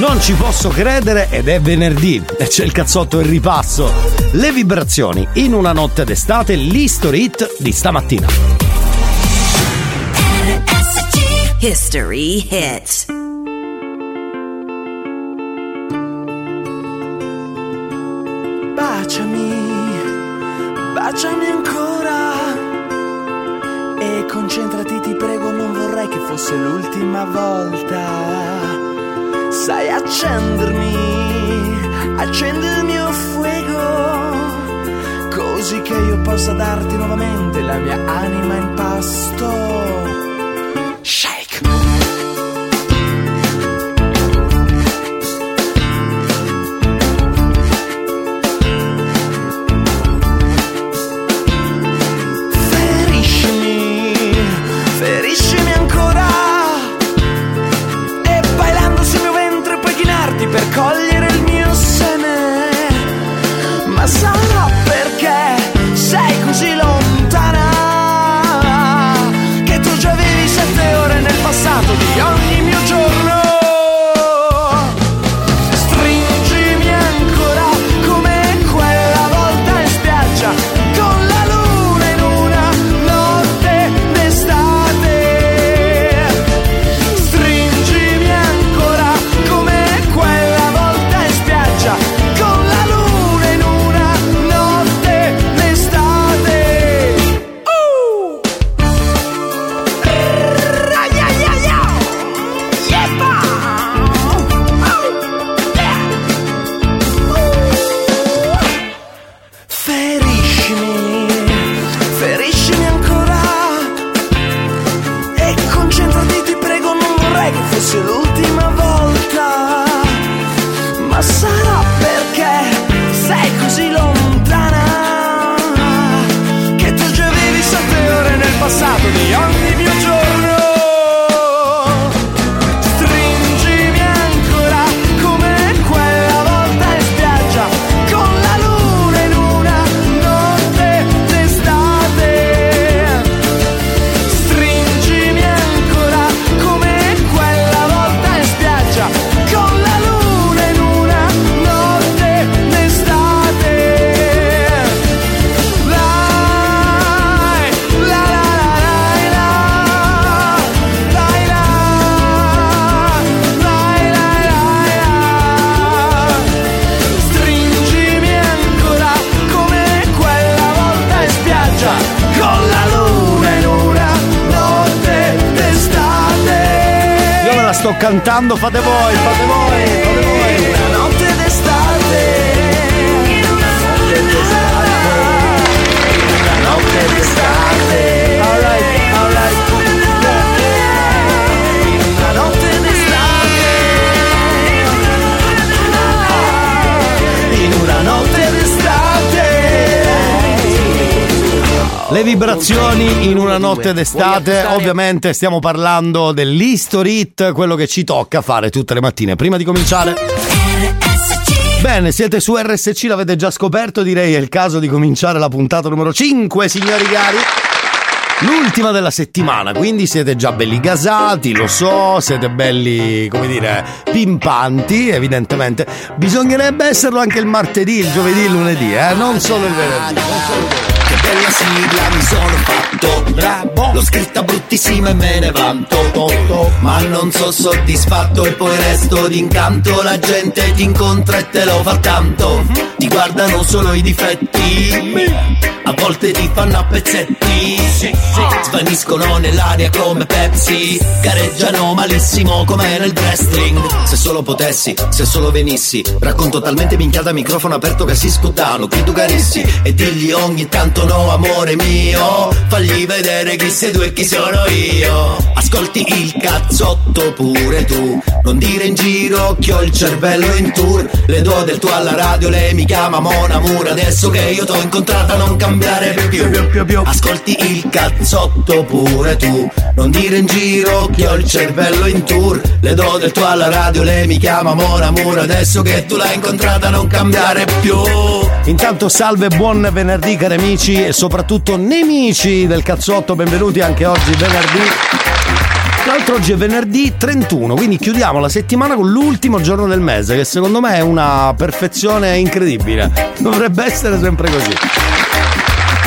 Non ci posso credere ed è venerdì e c'è il cazzotto in ripasso. Le vibrazioni in una notte d'estate, l'history hit di stamattina. History hit. Baciami, baciami ancora e concentrati, ti prego, non vorrei che fosse l'ultima volta. Sai accendermi, accendi il mio fuego, così che io possa darti nuovamente la mia anima in pasto. Notte d'estate, ovviamente stiamo parlando dell'history hit, quello che ci tocca fare tutte le mattine. Prima di cominciare, bene, siete su RSC, l'avete già scoperto, direi è il caso di cominciare la puntata numero 5, signori cari. L'ultima della settimana, quindi siete già belli gasati, lo so, siete belli, come dire, pimpanti, evidentemente. Bisognerebbe esserlo anche il martedì, il giovedì, il lunedì, eh, non solo il venerdì. non solo il venerdì. Che bella sigla mi sono fatto Bravo. L'ho scritta bruttissima e me ne vanto. Ma non so soddisfatto e poi resto d'incanto. La gente ti incontra e te lo fa tanto. Ti guardano solo i difetti. A volte ti fanno a pezzetti Svaniscono nell'aria come Pepsi. Gareggiano malissimo come nel wrestling. Se solo potessi, se solo venissi. Racconto talmente minchiata a microfono aperto che si scottano Qui tu carissi. E digli ogni tanto no amore mio Fagli vedere chi sei tu e chi sono io. Ascolti il cazzotto pure tu Non dire in giro che ho il cervello in tour. Le do del tuo alla radio, lei mi chiama Mona Mur Adesso che io t'ho incontrata non cambiare più. Ascolti il cazzotto pure tu. Non dire in giro che ho il cervello in tour. Le do del tuo alla radio, lei mi chiama Mona Mur Adesso che tu l'hai incontrata non cambiare più. Intanto salve, buon venerdì cari amici e soprattutto nemici del cazzotto, benvenuti anche oggi venerdì. Tra l'altro oggi è venerdì 31, quindi chiudiamo la settimana con l'ultimo giorno del mese, che secondo me è una perfezione incredibile. Dovrebbe essere sempre così.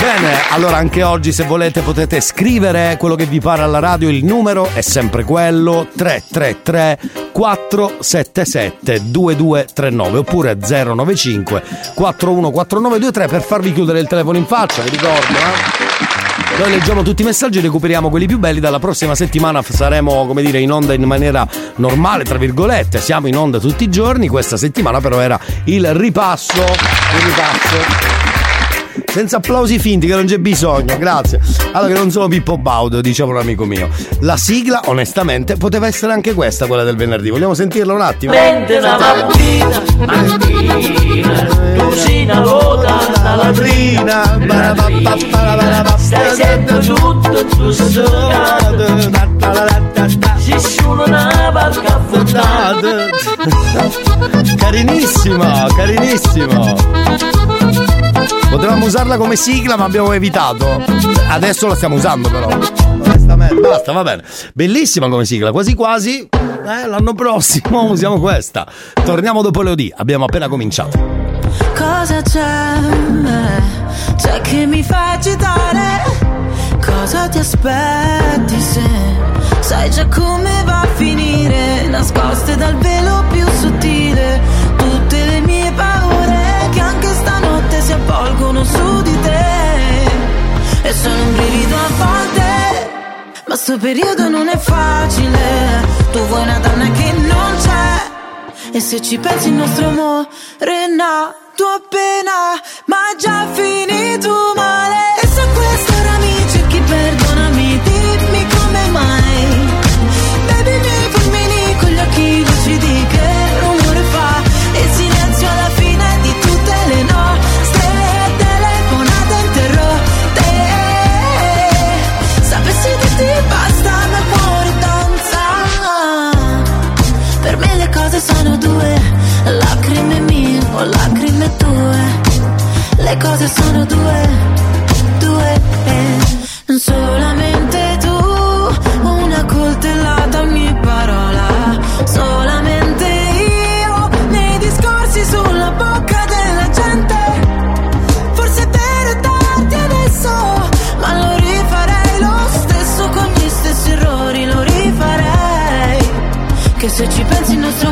Bene, allora anche oggi se volete potete scrivere quello che vi pare alla radio, il numero è sempre quello 333 477 2239 oppure 095 414923 per farvi chiudere il telefono in faccia, vi ricordo, eh? Noi leggiamo tutti i messaggi e recuperiamo quelli più belli. Dalla prossima settimana saremo, come dire, in onda in maniera normale, tra virgolette. Siamo in onda tutti i giorni. Questa settimana, però, era il ripasso. Il ripasso. Senza applausi finti, che non c'è bisogno, grazie. Allora, che non sono Pippo Baudo, diceva un amico mio. La sigla, onestamente, poteva essere anche questa, quella del venerdì. Vogliamo sentirla un attimo? Prende una mattina, mattina, cucina la latrina, stai sempre tutto tussato, si sciuna una barca affondata. Carinissima, carinissima. Potevamo usarla come sigla, ma abbiamo evitato. Adesso la stiamo usando, però. Basta, va bene. Bellissima come sigla, quasi quasi. Eh, l'anno prossimo usiamo questa. Torniamo dopo le OD, abbiamo appena cominciato. Cosa c'è? C'è che mi fa agitare? Cosa ti aspetti se sai già come va a finire? Nascoste dal velo più sottile tutte le mie paure avvolgono su di te. E sono un brivido a volte, ma sto periodo non è facile. Tu vuoi una donna che non c'è. E se ci pensi il nostro amore è nato appena, ma già finito male. E se questo era mi cerchi, perdonami, Cose sono due, due, eh. solamente tu, una coltellata ogni parola, solamente io nei discorsi sulla bocca della gente. Forse per tardi adesso, ma lo rifarei lo stesso con gli stessi errori, lo rifarei. Che se ci pensi il nostro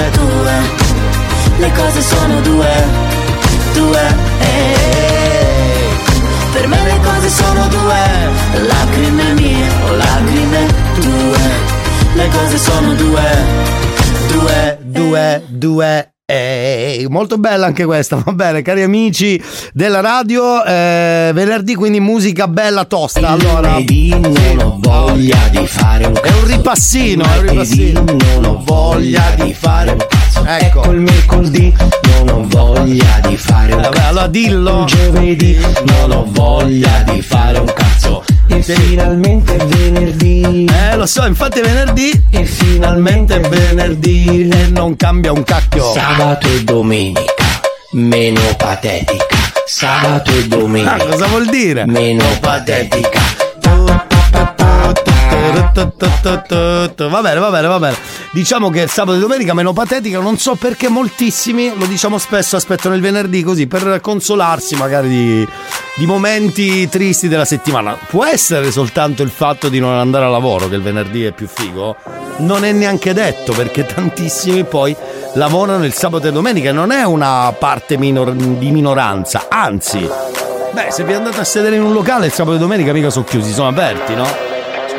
Lacrime tue. Le cose sono due, due. eh. Per me le cose sono due, lacrime mie o lacrime tue. Le cose sono due, due, Due, due. Eh, molto bella anche questa, va bene, cari amici della radio. eh, venerdì quindi musica bella tosta. Allora, non ho voglia di fare un è un ripassino, è un ripassino. non ho voglia di fare un cazzo. Ecco. il mercoledì, non ho voglia di fare un Vabbè, cazzo. allora dillo. Il giovedì, non ho voglia di fare un cazzo. E finalmente è venerdì. Eh, lo so, infatti è venerdì E finalmente è venerdì e non cambia un cacchio. sabato e domenica. meno patetica. Sabato e domenica. Ah, cosa vuol dire? Meno patetica. Va bene, va bene, va bene. Diciamo che sabato e domenica meno patetica, non so perché moltissimi, lo diciamo spesso, aspettano il venerdì così per consolarsi magari di, di momenti tristi della settimana. Può essere soltanto il fatto di non andare a lavoro che il venerdì è più figo? Non è neanche detto perché tantissimi poi lavorano il sabato e domenica, non è una parte minor- di minoranza, anzi, beh, se vi andate a sedere in un locale il sabato e domenica mica sono chiusi, sono aperti, no?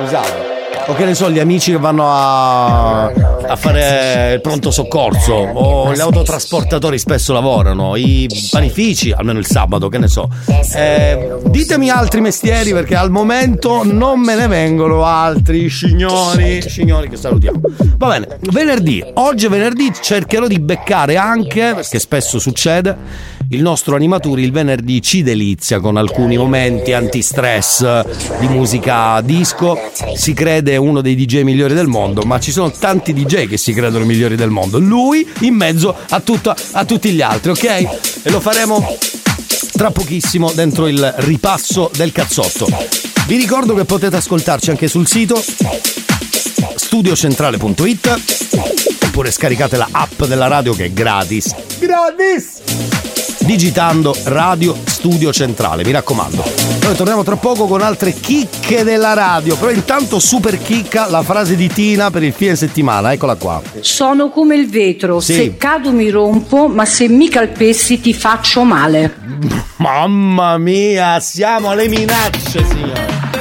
Scusate. O che ne so, gli amici che vanno a, a fare il pronto soccorso o gli autotrasportatori spesso lavorano, i panifici, almeno il sabato, che ne so. Eh, ditemi altri mestieri perché al momento non me ne vengono altri, signori, signori che salutiamo. Va bene, venerdì, oggi è venerdì, cercherò di beccare anche, perché spesso succede, il nostro animatore il venerdì ci delizia con alcuni momenti antistress di musica disco. Si crede uno dei DJ migliori del mondo, ma ci sono tanti DJ che si credono migliori del mondo. Lui in mezzo a, tutta, a tutti gli altri, ok? E lo faremo tra pochissimo dentro il ripasso del cazzotto. Vi ricordo che potete ascoltarci anche sul sito studiocentrale.it oppure scaricate la app della radio che è gratis. Gratis! digitando Radio Studio Centrale, mi raccomando. Noi torniamo tra poco con altre chicche della radio, però intanto super chicca la frase di Tina per il fine settimana, eccola qua. Sono come il vetro, Sì. se cado mi rompo, ma se mi calpessi ti faccio male. Mamma mia, siamo alle minacce, signore.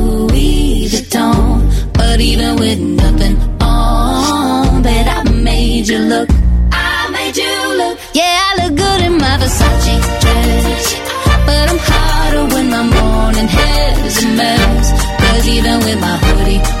even with nothing on, bet I made you look. I made you look. Yeah, I look good in my Versace dress. But I'm hotter when my morning hair is a mess. Cause even with my hoodie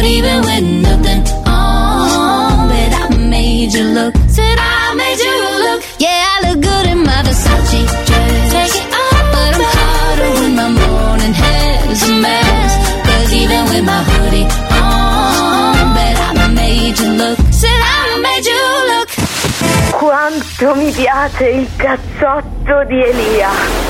But even with nothing on, bet I made you look. Said I made you look. Yeah, I look good in my Versace dress. Take it off, but I'm hotter when my morning hair is a mess. Cause even with my hoodie on, bet I made you look. Said I made you look. Quanto mi piace il cazzotto di Elia.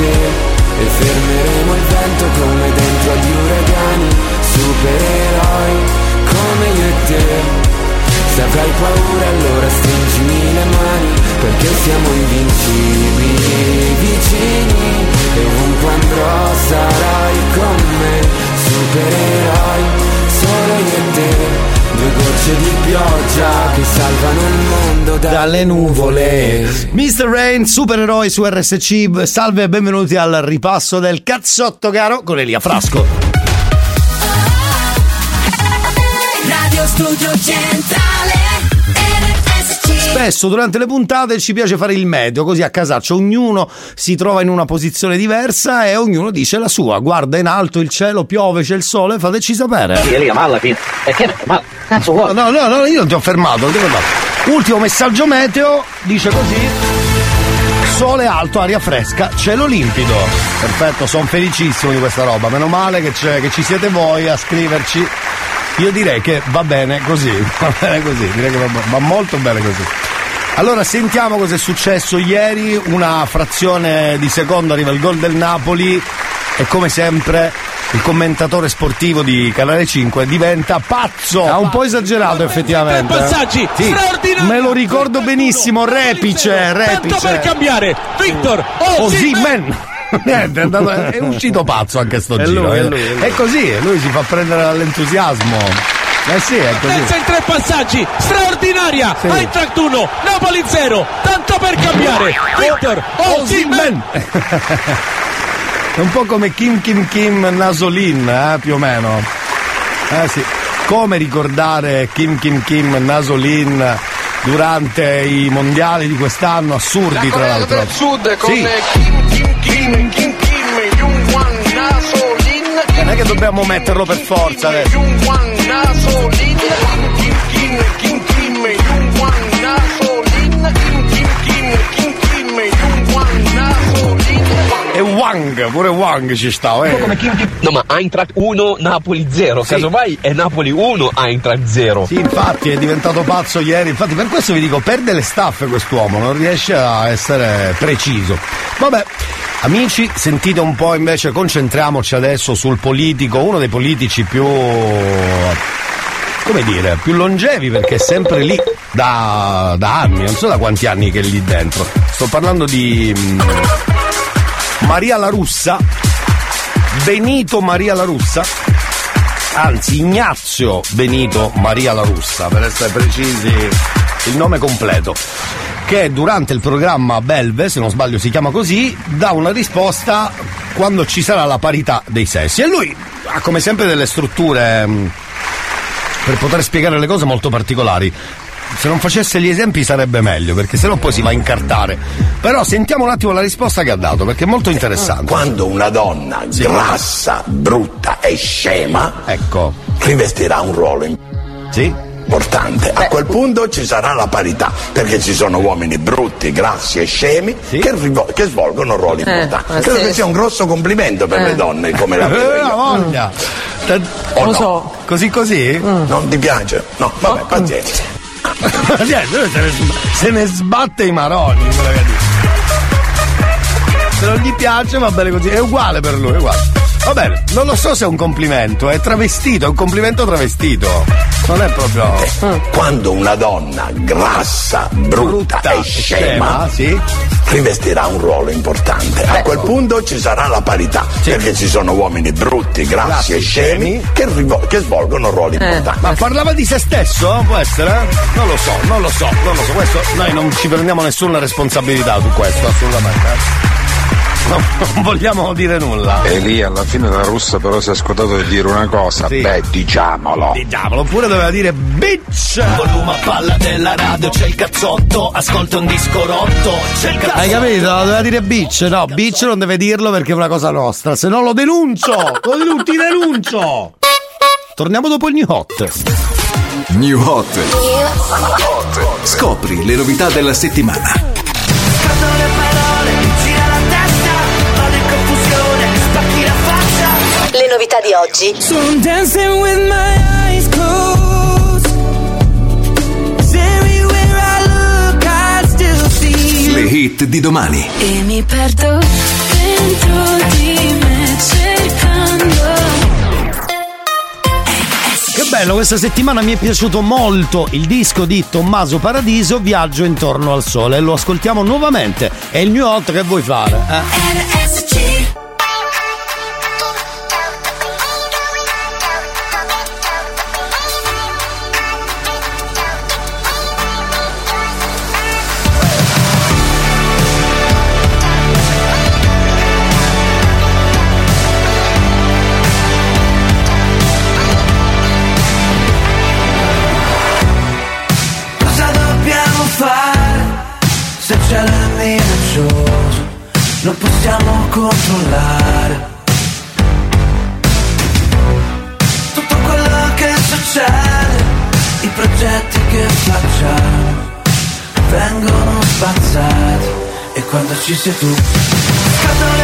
E fermeremo il vento come dentro agli uragani, supereroi. Se avrai paura allora stringimi le mani perché siamo invincibili vicini e ovunque andrò sarai con me, supereroi solo io e te. Due gocce di pioggia che salvano il mondo dalle nuvole. Mr. Rain, supereroi su RSC. Salve e benvenuti al ripasso del cazzotto caro con Elia Frasco. Studio Centrale Spesso durante le puntate ci piace fare il medio, così a casaccio ognuno si trova in una posizione diversa e ognuno dice la sua. Guarda in alto il cielo, piove, c'è il sole, fateci sapere. Sì, Elia, ma alla fine. Perché? Ma cazzo vuoi? No, no, no, io non ti ho fermato, non ti ho fermato. Ultimo messaggio meteo, dice così. Sole alto, aria fresca, cielo limpido. Perfetto, sono felicissimo di questa roba. Meno male che, c'è- che ci siete voi a scriverci. Io direi che va bene così, va bene così, direi che va, va molto bene così. Allora sentiamo cosa è successo ieri, una frazione di secondo arriva il gol del Napoli e come sempre il commentatore sportivo di Canale 5 diventa pazzo. Ha un po' esagerato effettivamente. Tre passaggi Sì, straordinari. me lo ricordo benissimo, repice, repice. Tanto per cambiare. Victor Osimhen. Niente, è, andato- è uscito pazzo anche sto È giro. lui, è eh. lui, è lui. È così, lui si fa prendere dall'entusiasmo. Eh sì, è così. Pensa in tre passaggi, straordinaria! Sì. Eintracht 1, Napoli 0, tanto per cambiare! Victor Osimhen! È un po' come Kim Kim Kim Nasolin, eh, più o meno. Eh sì. Come ricordare Kim Kim Kim Nasolin durante i mondiali di quest'anno, assurdi tra l'altro. del Sud con Sì. Kim Kim Kim Kim Kim Jungwan Nasolin Non è che dobbiamo metterlo per forza adesso. Jungwan Nasolin Kim Kim Kim Kim Wang, pure Wang ci sta, eh. No, ma Eintracht 1, Napoli 0. Sì. Casomai è Napoli 1, Eintracht 0. Sì, infatti è diventato pazzo ieri. Infatti, per questo vi dico, perde le staffe quest'uomo, non riesce a essere preciso. Vabbè. Amici, sentite un po' invece, concentriamoci adesso sul politico, uno dei politici più. come dire, più longevi perché è sempre lì da, da anni, non so da quanti anni che è lì dentro. Sto parlando di. Mm, Maria la Russa, Benito Maria la Russa, anzi Ignazio Benito Maria la Russa, per essere precisi il nome completo. che durante il programma Belve, se non sbaglio si chiama così, dà una risposta quando ci sarà la parità dei sessi. E lui ha come sempre delle strutture mh, per poter spiegare le cose molto particolari. Se non facesse gli esempi sarebbe meglio, perché sennò poi si va a incartare. Però sentiamo un attimo la risposta che ha dato, perché è molto interessante. Quando una donna grassa, brutta e scema ecco. rivestirà un ruolo in- importante. A quel punto ci sarà la parità, perché ci sono uomini brutti, grassi e scemi che, rivo- che svolgono ruoli Eh, importanti. Credo sì. che sia un grosso complimento per Eh. le donne come la vedo Eh, la io. voglia. O Lo no? so. Così così? Non ti piace? No, vabbè, pazienza. Niente, se ne, sbatte i maroni. dice. Se non gli piace va bene così, è uguale per lui, è uguale. Va bene, non lo so se è un complimento, è travestito, è un complimento travestito. Non è proprio. Quando una donna grassa, brutta, e scema, rivestirà un ruolo importante. A quel punto ci sarà la parità, perché ci sono uomini brutti, grassi Grassi e e scemi che, rivo- che svolgono ruoli importanti. Ma parlava di se stesso? Può essere? Non lo so, non lo so, non lo so. Questo noi non ci prendiamo nessuna responsabilità su questo, assolutamente. No, non vogliamo dire nulla. E lì alla fine la russa però si è scordato di dire una cosa, beh diciamolo. Diciamolo, oppure doveva dire bitch! Volume a palla della radio, c'è il cazzotto, ascolta un disco rotto, c'è il cazzotto. Hai capito? Doveva dire bitch. No, bitch non deve dirlo perché è una cosa nostra, se no lo denuncio! Lo denun- ti denuncio! Torniamo dopo il new hot. New Hot. Scopri le novità della settimana. Le novità di oggi. So I'm dancing with my eyes closed. everywhere I look, I still see. Le hit di domani. E mi perdo dentro di me cercando. Che bello, questa settimana mi è piaciuto molto il disco di Tommaso Paradiso, Viaggio intorno al sole. Lo ascoltiamo nuovamente. È il new hot che vuoi fare? Eh? Ci sei tu scattano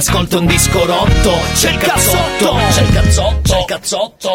ascolta un disco rotto, c'è il cazzotto, c'è il cazzotto, c'è il cazzotto.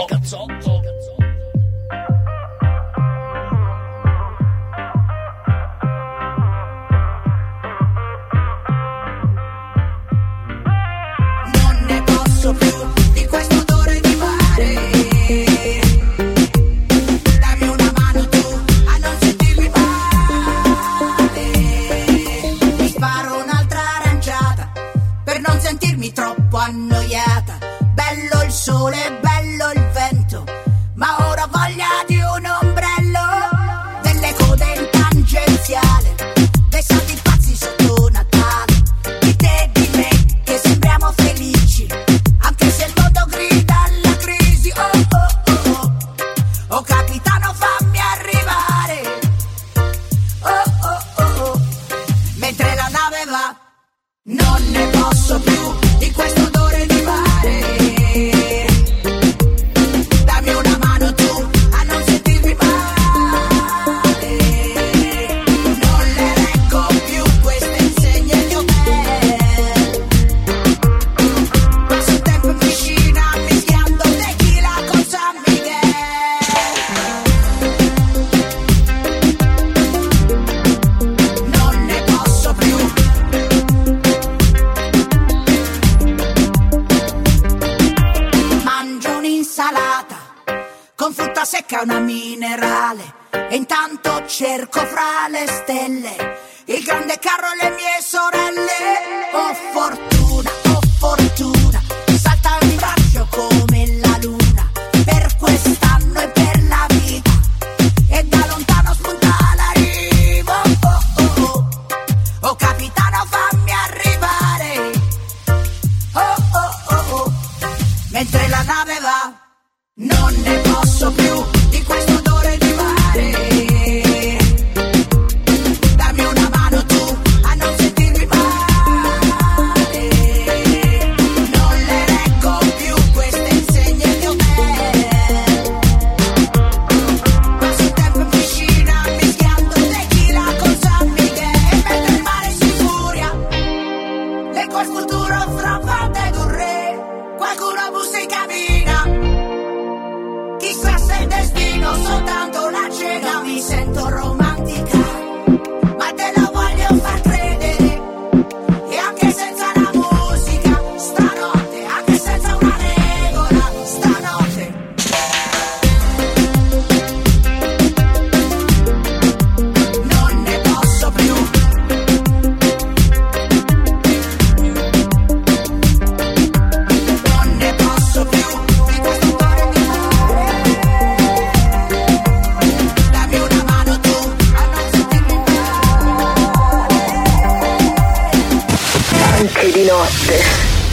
anche di notte.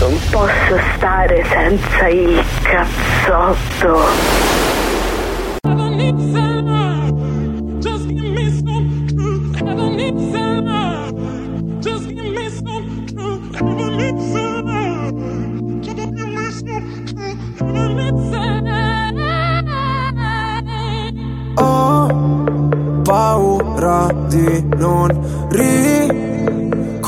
Non posso stare senza il cazzotto. Ho paura di non riuscire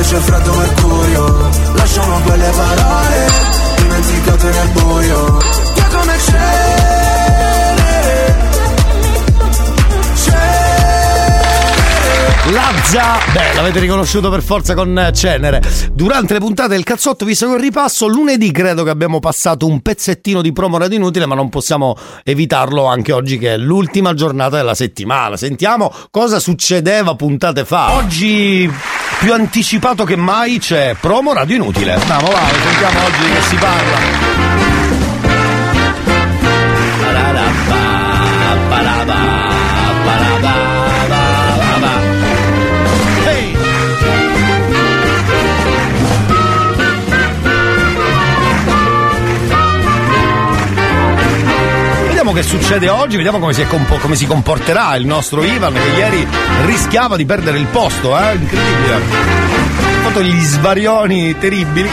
Invece freddo mercurio Lasciamo quelle parole Dimenticate nel buio Che come cenere Lazza! Beh, l'avete riconosciuto per forza con Cenere. Durante le puntate del cazzotto, visto che ripasso, lunedì credo che abbiamo passato un pezzettino di promo radio inutile, ma non possiamo evitarlo anche oggi che è l'ultima giornata della settimana. Sentiamo cosa succedeva puntate fa. Oggi più anticipato che mai c'è promo radio inutile. Andiamo, vai, sentiamo oggi di che si parla. Ehi! Vediamo che succede oggi, vediamo come si, compo- come si comporterà il nostro Ivan che ieri rischiava di perdere il posto, eh? Incredibile. Ha fatto gli svarioni terribili.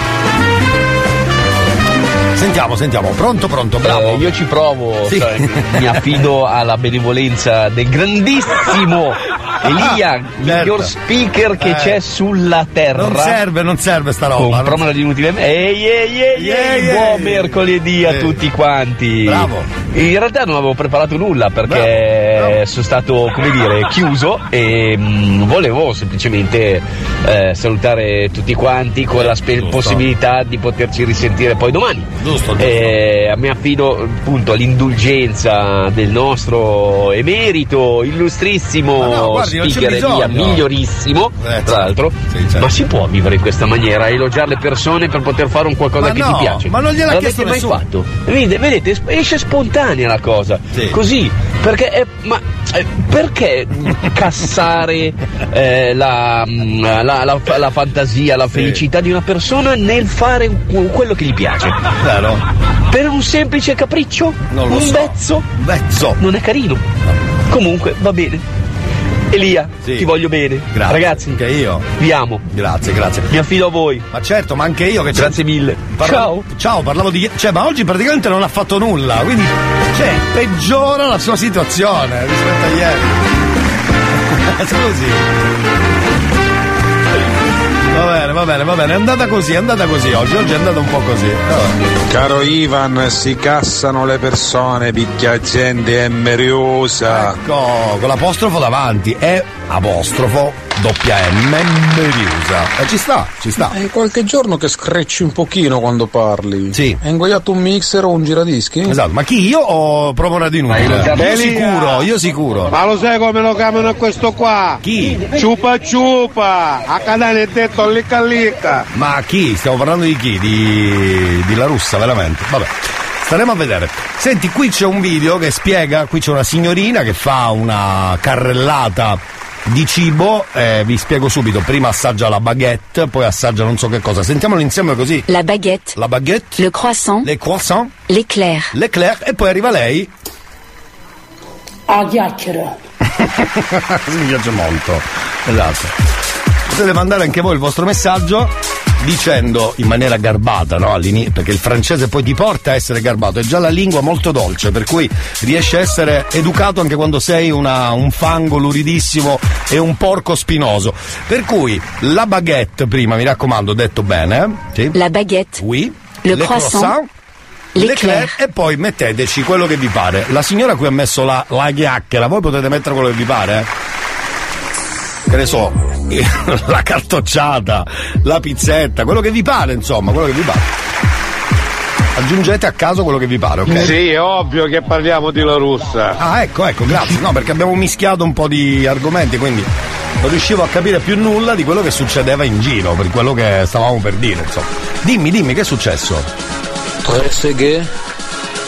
Sentiamo, sentiamo, pronto, pronto, bravo. Eh, io ci provo, Sì. sai, mi affido alla benevolenza del grandissimo Elia, Ah, miglior certo. speaker che Eh. c'è sulla terra. Non serve, non serve sta roba. Promola di inutile. Ehi, ehi, ehi, ehi, buon mercoledì a tutti quanti. Bravo. In realtà non avevo preparato nulla perché sono stato, come dire, chiuso e mm, volevo semplicemente eh, salutare tutti quanti con la spe- possibilità di poterci risentire poi domani. Giusto, giusto. Eh, mi affido appunto all'indulgenza del nostro emerito, illustrissimo Ma no, guardi, speaker migliorissimo, Eh, tra l'altro. sì, certo. Ma si può vivere in questa maniera, elogiare le persone per poter fare un qualcosa Ma che no, ti piace? ma non gliel'ha L'avete chiesto mai nessuno. fatto? Vedete, vedete, es- esce spontanea la cosa. Sì. Così, perché è- ma eh, perché cassare eh, la, mm, la- la- la fantasia, la felicità di una persona nel fare quello che gli piace? Vero? Per un semplice capriccio? Non un so. vezzo? Vezzo. Non è carino. Comunque, va bene. Elia, Sì. ti voglio bene. Grazie. Ragazzi, Anche io. vi amo. Grazie, grazie. Mi affido a voi. Ma certo, ma anche io che c'è- Grazie mille. Parlavo- Ciao, parlavo di. Cioè, ma oggi praticamente non ha fatto nulla, quindi. Cioè, peggiora la sua situazione rispetto a ieri. Scusi. Va bene, va bene. È andata così, è andata così oggi. Oggi è andata un po' così. Vabbè. Caro Ivan, si cassano le persone, picchia gente è meriosa. Ecco, con l'apostrofo davanti. È apostrofo doppia M Meriusa. E ci sta, ci sta. È qualche giorno che screcci un pochino quando parli. Sì. Hai ingoiato un mixer o un giradischi? Esatto, ma chi io o provo radio inutile? Io Elia. sicuro, io sicuro. Ma lo sai come lo chiamano questo qua? Chi? Ciupa ciupa! A cadane è detto licca licca! Ma chi? Stiamo parlando di chi? Di, di La Russa, veramente. Vabbè. Staremo a vedere. Senti, qui c'è un video che spiega, qui c'è una signorina che fa una carrellata di cibo, eh, vi spiego subito, prima assaggia la baguette, poi assaggia non so che cosa. Sentiamolo insieme così. La baguette. La baguette. Le croissant. Le croissant. L'éclair. L'éclair e poi arriva lei. A chiacchiera. Mi piace molto. Esatto. Potete mandare anche voi il vostro messaggio dicendo in maniera garbata, no? All'inizio, perché il francese poi ti porta a essere garbato, è già la lingua molto dolce, per cui riesci a essere educato anche quando sei una- un fango luridissimo e un porco spinoso. Per cui la baguette prima, mi raccomando, detto bene? Sì? La baguette. Oui. Le Le croissant. L'éclair e poi metteteci quello che vi pare. La signora qui ha messo la, la chiacchiera, voi potete mettere quello che vi pare, eh? Che ne so, la cartocciata, la pizzetta, quello che vi pare, insomma, quello che vi pare. Aggiungete a caso quello che vi pare, ok? Sì, è ovvio che parliamo di La Russa. Ah, ecco, ecco, grazie. No, perché abbiamo mischiato un po' di argomenti, quindi non riuscivo a capire più nulla di quello che succedeva in giro, per quello che stavamo per dire, insomma. Dimmi, dimmi, che è successo? Tre seghe,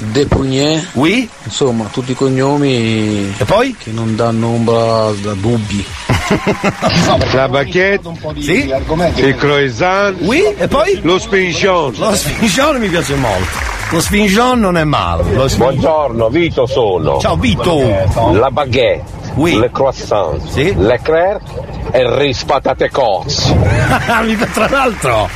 De Pugné. Oui. Insomma, tutti i cognomi. E poi? Che non danno ombra da dubbi. La baguette, Sì? il croissant, Oui, e poi? lo spinchon. Lo spingion mi piace molto. Lo spingion non è male. Buongiorno, Vito sono. Ciao Vito. La baguette, le croissant, l'eclair e il riz patate cozze. Mi- Tra l'altro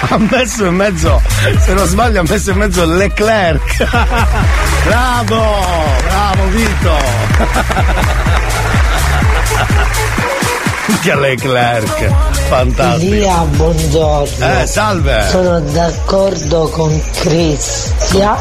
ha messo in mezzo, se non sbaglio, ha messo in mezzo Leclerc. bravo, bravo Vito. Che Leclerc, fantastico. Lia, buongiorno. Eh, salve. Sono d'accordo con Cristiano.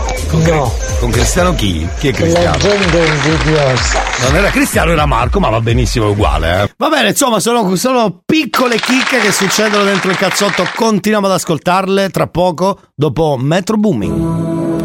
Con Cristiano chi? Chi è La Cristiano? gente è invidiosa. Non era Cristiano, era Marco, ma va benissimo uguale. Eh. Va bene, insomma, sono, sono piccole chicche che succedono dentro il cazzotto. Continuiamo ad ascoltarle tra poco, dopo Metro Booming.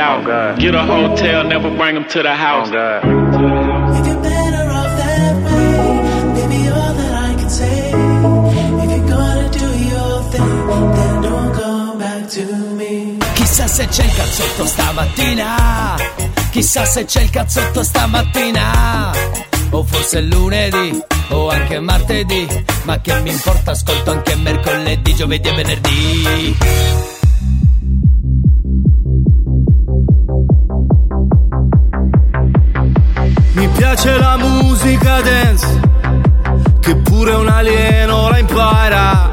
Out. Get a hotel, never bring them to the house. If you're better off that way, maybe all that I can say. If you're gonna do your thing, then don't come back to me. Chissà se c'è il cazzotto stamattina. Chissà se c'è il cazzotto stamattina. O forse lunedì, o anche martedì. Ma che mi importa, ascolto anche mercoledì, giovedì e venerdì. Impara.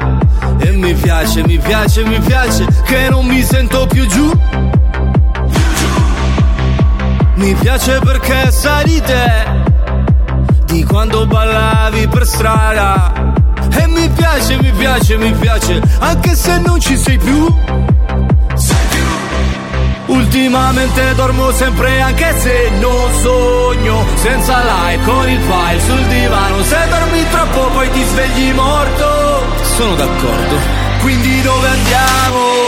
E mi piace, mi piace, mi piace, che non mi sento più giù. Mi piace perché sai di te, di quando ballavi per strada. E mi piace, mi piace, mi piace, anche se non ci sei più. Ultimamente dormo sempre anche se non sogno Senza like con il file sul divano Se dormi troppo poi ti svegli morto Sono d'accordo Quindi dove andiamo?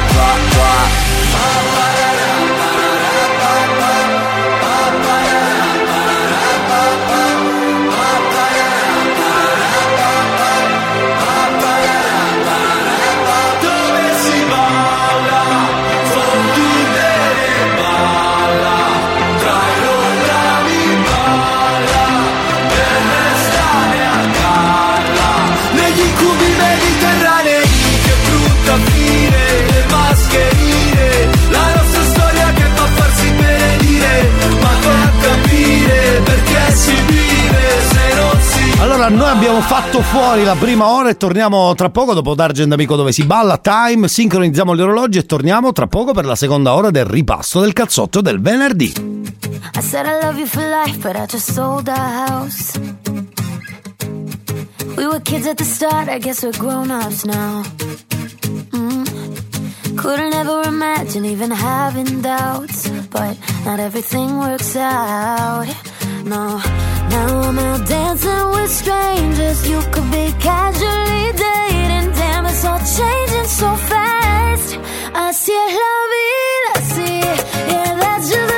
Allora, noi abbiamo fatto fuori la prima ora e torniamo tra poco dopo D'Argent Amico dove si balla time, sincronizziamo gli orologi e torniamo tra poco per la seconda ora del ripasso del cazzotto del venerdì. I said I love you for life, but I just sold our house. We were kids at the start, I guess we're grown ups now. Mm. Couldn't ever imagine even having doubts, but not everything works out. No, now I'm out dancing with strangers. You could be casually dating, damn, it's all changing so fast. Así es la vida, así, yeah, that's just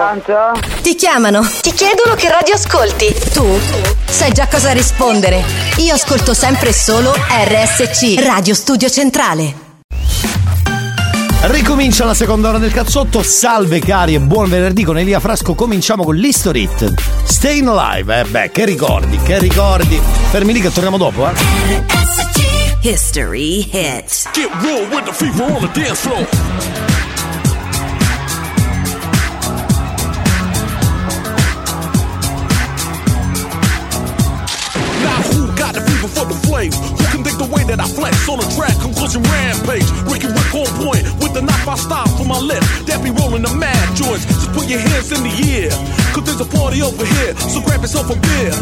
Pronto? Ti chiamano, ti chiedono che radio ascolti. Tu sai già cosa rispondere. Io ascolto sempre solo RSC, Radio Studio Centrale. Ricomincia la seconda ora del cazzotto. Salve cari e buon venerdì con Elia Frasco. Cominciamo con l'History Hit. Staying Alive. Eh beh, che ricordi, che ricordi. Fermi lì che torniamo dopo, eh. History Hits. Get real with the fever on the dance floor. Way that I flex on a track? Conclusion rampage. Ricky Rick on point with the knife I style for my left. That be rolling the mad joints. Just put your hands in the air. Cause there's a party over here. So grab yourself a beer.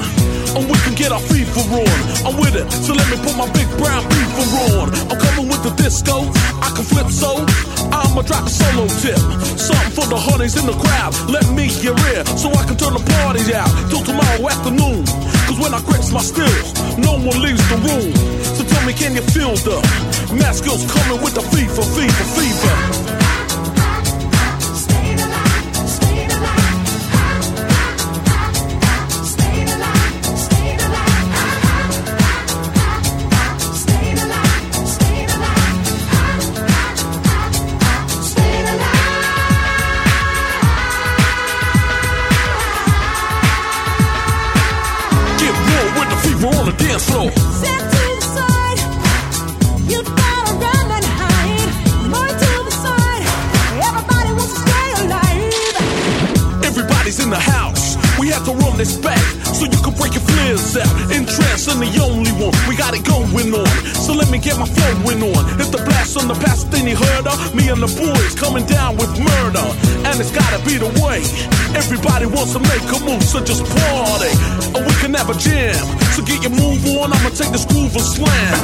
And we can get our fever on. I'm with it. So let me put my big brown beaver on. I'm coming with the disco. I can flip so. I'ma drop a solo tip. Something for the honeys in the crowd. Let me hear it. So I can turn the party out till tomorrow afternoon. Cause when I grips my stills, no one leaves the room. So tell me, can you feel the mask skills coming with the fever, fever, fever? Me get my flowing on. If the blast on the past, then you heard her. Me and the boys coming down with murder. And it's gotta be the way. Everybody wants to make a move, so just party. And we can have a jam. So get your move on, I'ma take this groove and slam.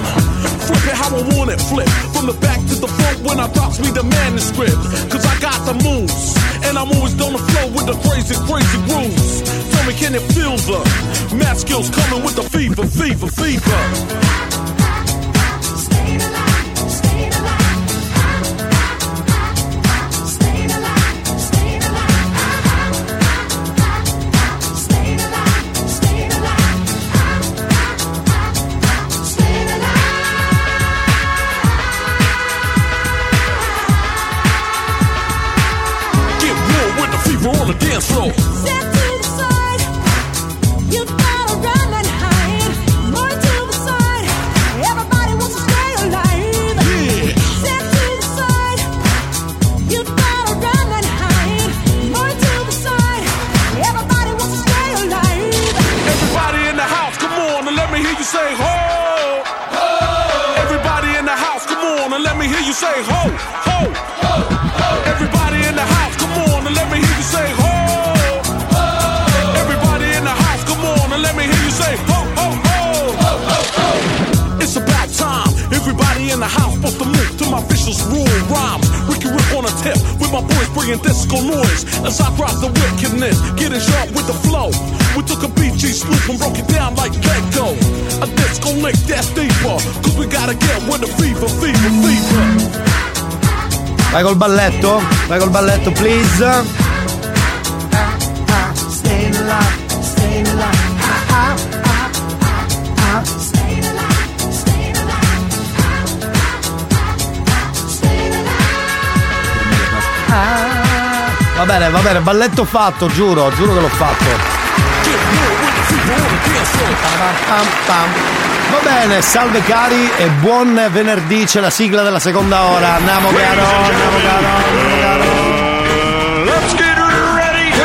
Flip it how I want it, flip. From the back to the front when I drops me the manuscript. Cause I got the moves. And I'm always on the flow with the crazy, crazy grooves. Tell me, can it feel the math skills coming with the fever, fever, fever? Vai col balletto, please. Va bene, va bene, balletto fatto, giuro, giuro che l'ho fatto. Va bene, salve cari e buon venerdì, c'è la sigla della seconda ora. Andiamo caro, andiamo caro, andiamo caro. Let's get ready to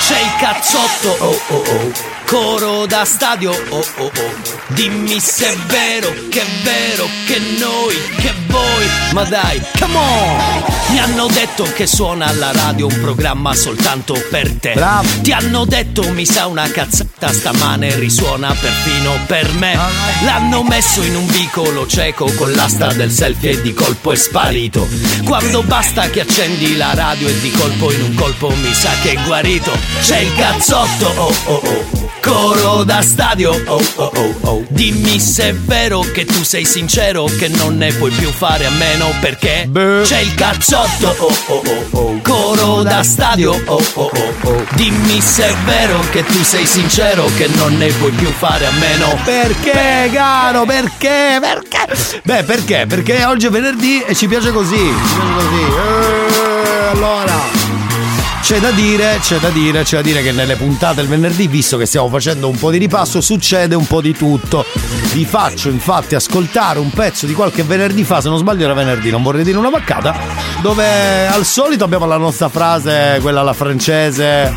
C'è il cazzotto, oh oh oh. Coro da stadio, oh oh oh. Dimmi se è vero, che è vero, che noi, che voi. Ma dai, come on! Mi hanno detto che suona alla radio un programma soltanto per te. Bravo. Ti hanno detto mi sa una cazzata stamane risuona perfino per me. L'hanno messo in un vicolo cieco con l'asta del selfie e di colpo è sparito. Quando basta che accendi la radio e di colpo in un colpo mi sa che è guarito. C'è il cazzotto, oh oh oh. Coro da stadio, oh oh oh oh. Dimmi se è vero che tu sei sincero, che non ne puoi più fare a meno perché c'è il cazzotto, oh oh oh oh. Coro da stadio, oh oh oh oh. Dimmi se è vero che tu sei sincero, che non ne puoi più fare a meno Perché, caro? Perché? Perché? Beh, perché? Perché oggi è venerdì e ci piace così. Ci piace così. Eh, allora. C'è da dire, c'è da dire, c'è da dire che nelle puntate del venerdì, visto che stiamo facendo un po' di ripasso, succede un po' di tutto. Vi faccio infatti ascoltare un pezzo di qualche venerdì fa, se non sbaglio era venerdì, non vorrei dire una vaccata, dove al solito abbiamo la nostra frase, quella alla francese,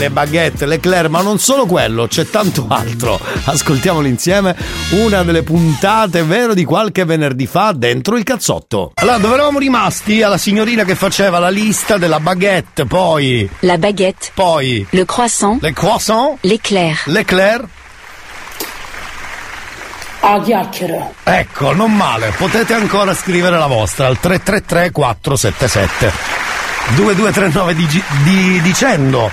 le baguette, l'eclair, ma non solo quello, c'è tanto altro. Ascoltiamolo insieme, una delle puntate, vero, di qualche venerdì fa dentro il cazzotto. Allora, dove eravamo rimasti? Alla signorina che faceva la lista della baguette, poi La baguette. Poi. Le croissant. Le croissant. L'éclair. L'eclair. A chiacchiera. Ecco, non male. Potete ancora scrivere la vostra al 333 477 2239 di, di- dicendo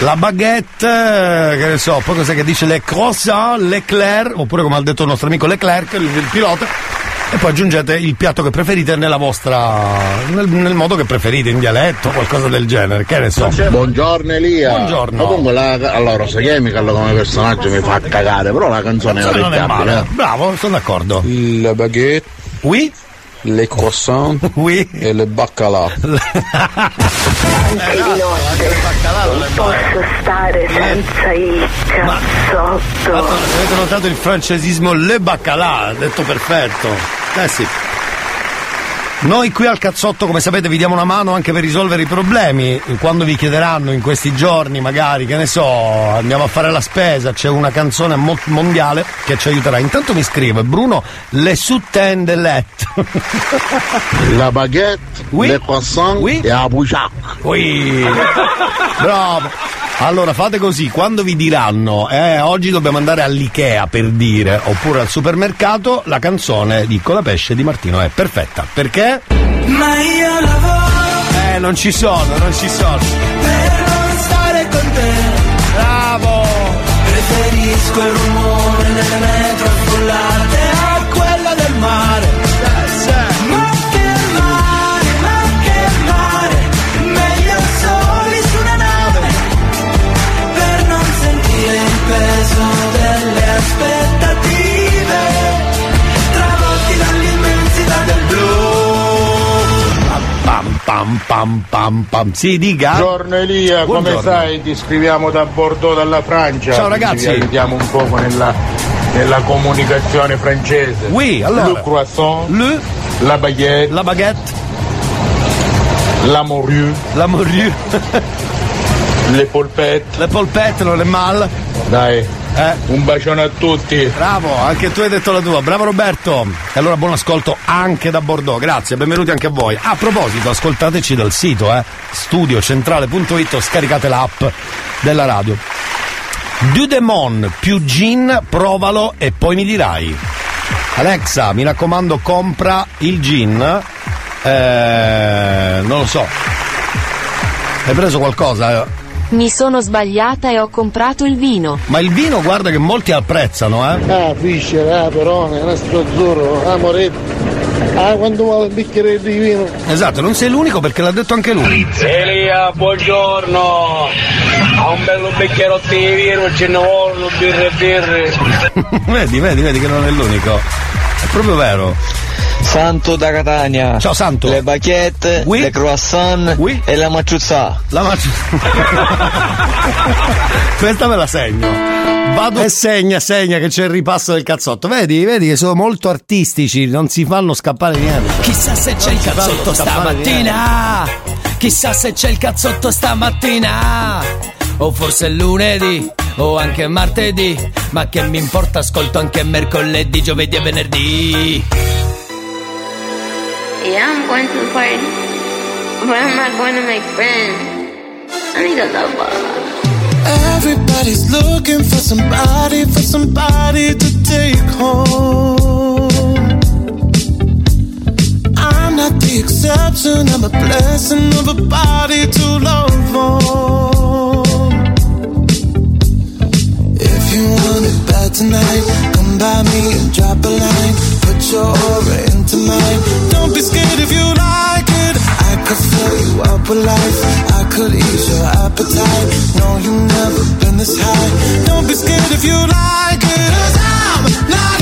la baguette, eh, che ne so, poi cos'è che dice le croissant, l'eclair, oppure come ha detto il nostro amico Leclerc, il, il pilota, e poi aggiungete il piatto che preferite nella vostra. Nel, nel modo che preferite, in dialetto, qualcosa del genere, che ne so. Buongiorno Elia. Buongiorno. Comunque la, allora, se Chemical come personaggio mi fa cagare, però la canzone è Canzone non è orecchiabile. male. Bravo, sono d'accordo. La baguette. Oui. Le croissant. Oui. E le baccalà. Anche di notte non posso stare senza il cazzotto. Avete notato il francesismo le baccalà, detto perfetto. Eh sì. Noi qui al cazzotto, come sapete, vi diamo una mano anche per risolvere i problemi. Quando vi chiederanno in questi giorni, magari, che ne so, andiamo a fare la spesa, c'è una canzone mo- mondiale che ci aiuterà. Intanto mi scrive Bruno Le Soutien de Let. La baguette, le croissant e la bouchac. Oui. Bravo. Allora fate così, quando vi diranno eh, oggi dobbiamo andare all'Ikea per dire, oppure al supermercato, la canzone di Colapesce di Martino è perfetta. Perché? Ma io lavoro Eh, non ci sono, non ci sono. per non stare con te. Bravo! Preferisco il rumore delle Pam pam pam pam. Sì, dica. Buongiorno Elia, come Buongiorno. sai ti scriviamo da Bordeaux dalla Francia. Ciao, ragazzi. Vi aiutiamo un poco nella, nella comunicazione francese. Oui, allora. Le croissant, Le, la baguette, la baguette, la morue, la morue, le polpette. le polpette, non è mal. Dai, Eh? Un bacione a tutti. Bravo, anche tu hai detto la tua. Bravo Roberto. E allora buon ascolto anche da Bordeaux. Grazie, benvenuti anche a voi. A proposito, ascoltateci dal sito, eh, studiocentrale.it o scaricate l'app della radio. Dudemon più gin, provalo e poi mi dirai. Alexa, mi raccomando, compra il gin. Eh, non lo so. Hai preso qualcosa? Mi sono sbagliata e ho comprato il vino. Ma il vino guarda che molti apprezzano, eh? Ah, Fischer, ah, Perone, Nastro Azzurro, ah, Moretti. Ah, quando vuole un bicchiere di vino. Esatto, non sei l'unico perché l'ha detto anche lui. Elia, buongiorno! Ha un bello bicchierotto di vino, ce ne vogliono birre e birre. vedi, vedi, vedi che non è l'unico. È proprio vero. Santo da Catania. Ciao Santo. Le baguette, le croissant e la macciuzzà. La macciuzzà. Questa me la segno. Vado e segna, segna che c'è il ripasso del cazzotto. Vedi, vedi che sono molto artistici, non si fanno scappare niente. Chissà se c'è il cazzotto stamattina. Chissà se c'è il cazzotto stamattina. O forse è lunedì, o anche martedì. Ma che mi importa, ascolto anche mercoledì, giovedì e venerdì. Yeah, I'm going to the party, but I'm not going to make friends. I need a lover. Everybody's looking for somebody, for somebody to take home. I'm not the exception, I'm a blessing of a body to love on. If you want it bad tonight, come by me and drop a line. Your into mine. Don't be scared if you like it. I could fill you up with life. I could ease your appetite. No, you've never been this high. Don't be scared if you like it. Cause I'm not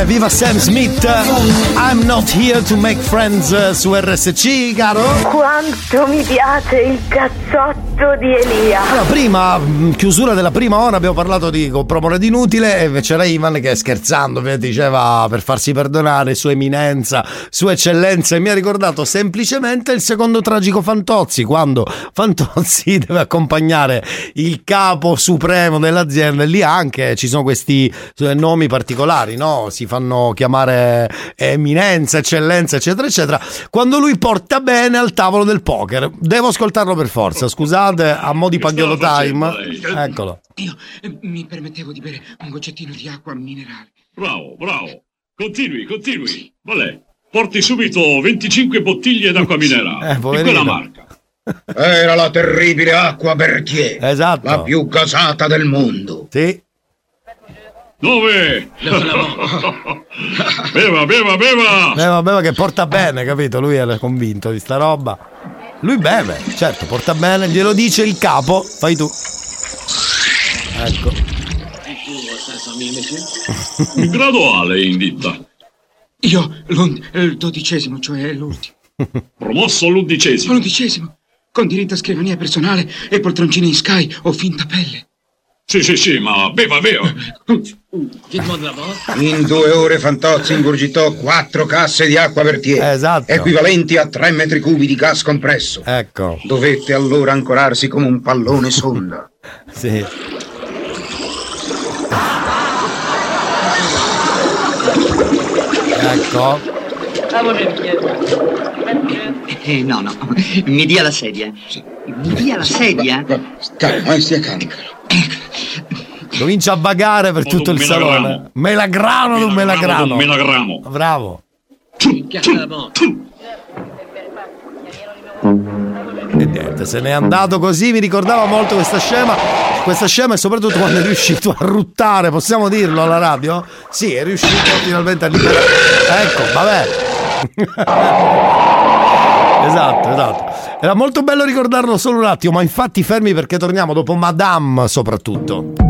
Bene, va bene, viva Sam Smith. I'm not here to make friends eh, su RSC, caro. Quanto mi piace il cazzotto di Elia. Allora, prima, chiusura della prima ora, abbiamo parlato di compromored inutile e c'era Ivan che scherzando eh, diceva per farsi perdonare Sua Eminenza, Sua Eccellenza e mi ha ricordato semplicemente il secondo tragico Fantozzi, quando Fantozzi deve accompagnare il capo supremo dell'azienda e lì anche ci sono questi eh, nomi particolari, no? Si fanno chiamare Eminenza, Eccellenza, eccetera, eccetera, quando lui porta bene al tavolo del poker. Devo ascoltarlo per forza, scusate, a mo' di Paghiolo Time. Eccolo. Io eh, mi permettevo di bere un goccettino di acqua minerale. Bravo, bravo. Continui, continui. Vale. Porti subito 25 bottiglie d'acqua minerale. Eh, di quella marca. Era la terribile acqua Berthier. Esatto. La più gasata del mondo. Sì. Dove? beva, beva, beva! Beva, beva che porta bene, capito? Lui era convinto di sta roba. Lui beve, certo, porta bene, glielo dice il capo, fai tu. Ecco. Il graduale in ditta. Io, l'und- il dodicesimo, cioè l'ultimo. Promosso all'undicesimo. L'undicesimo. Con diritto a scrivania personale e poltroncine in sky o finta pelle. Sì, sì, sì, ma beva, beva. In due ore Fantozzi ingurgitò quattro casse di acqua vertiere, esatto. equivalenti a tre metri cubi di gas compresso. Ecco. Dovette allora ancorarsi come un pallone sonda. Sì. Ecco. Eh, no, no, mi dia la sedia. Mi dia la sedia. Calma, stia calmo. Comincia a vagare per tutto il salone. Melagrano d'un melagrano. Melagramo. Bravo. E niente, se n'è andato così, mi ricordava molto questa scema. Questa scema e soprattutto quando è riuscito a ruttare, possiamo dirlo alla radio? Sì, è riuscito finalmente a liberare. Ecco, vabbè. esatto, esatto. Era molto bello ricordarlo solo un attimo, ma infatti fermi perché torniamo dopo Madame soprattutto.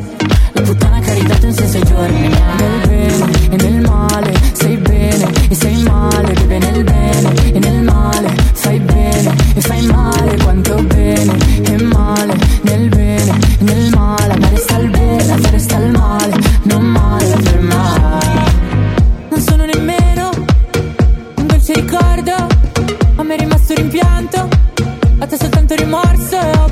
La puttana che ha ridato senso ai giorni Nel bene e nel male. Sei bene e sei male Bebe nel bene e nel male. Fai bene e fai male Quanto bene e male. Nel bene e nel male Ma resta il bene, ma resta il male. Non male per mai Non sono nemmeno un dolce ricordo A me è rimasto rimpianto. A te soltanto rimorso e ho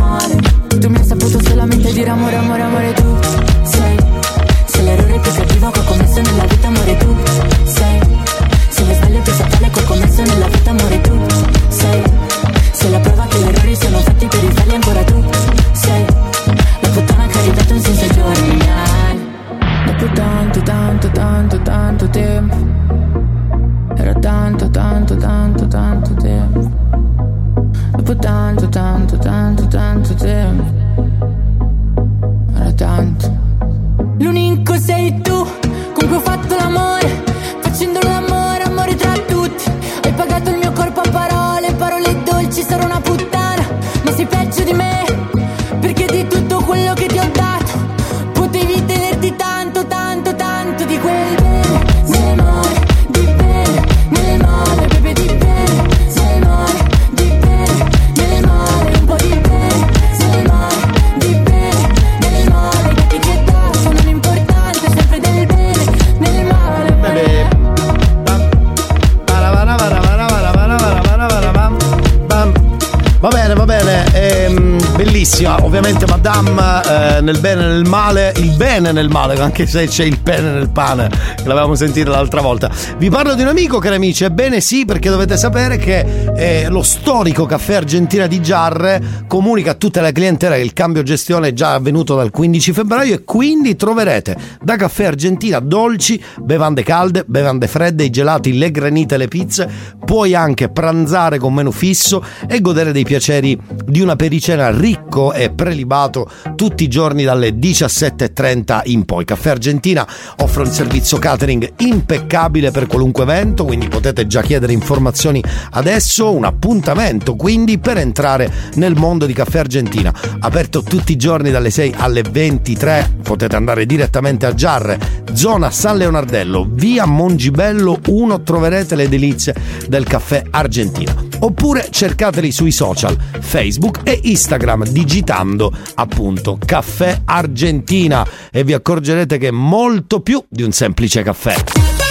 Tu saputo solamente dire amore, amore, bellissima. Nel bene e nel male, il bene nel male, anche se c'è il pene nel pane, che l'avevamo sentito l'altra volta. Vi parlo di un amico, cari amici, ebbene sì, perché dovete sapere che eh, lo storico caffè Argentina di Giarre comunica a tutta la clientela che il cambio gestione è già avvenuto dal 15 febbraio e quindi troverete da caffè Argentina dolci, bevande calde, bevande fredde, i gelati, le granite, le pizze. Puoi anche pranzare con menù fisso e godere dei piaceri di una pericena ricco e prelibato tutti i giorni dalle 17.30 in poi. Caffè Argentina offre un servizio catering impeccabile per qualunque evento, quindi potete già chiedere informazioni adesso, un appuntamento quindi per entrare nel mondo di Caffè Argentina. Aperto tutti i giorni dalle 6 alle 23, potete andare direttamente a Giarre, zona San Leonardello, via Mongibello 1, troverete le delizie del caffè Argentina. Oppure cercateli sui social, Facebook e Instagram digitando appunto Caffè Argentina e vi accorgerete che è molto più di un semplice caffè.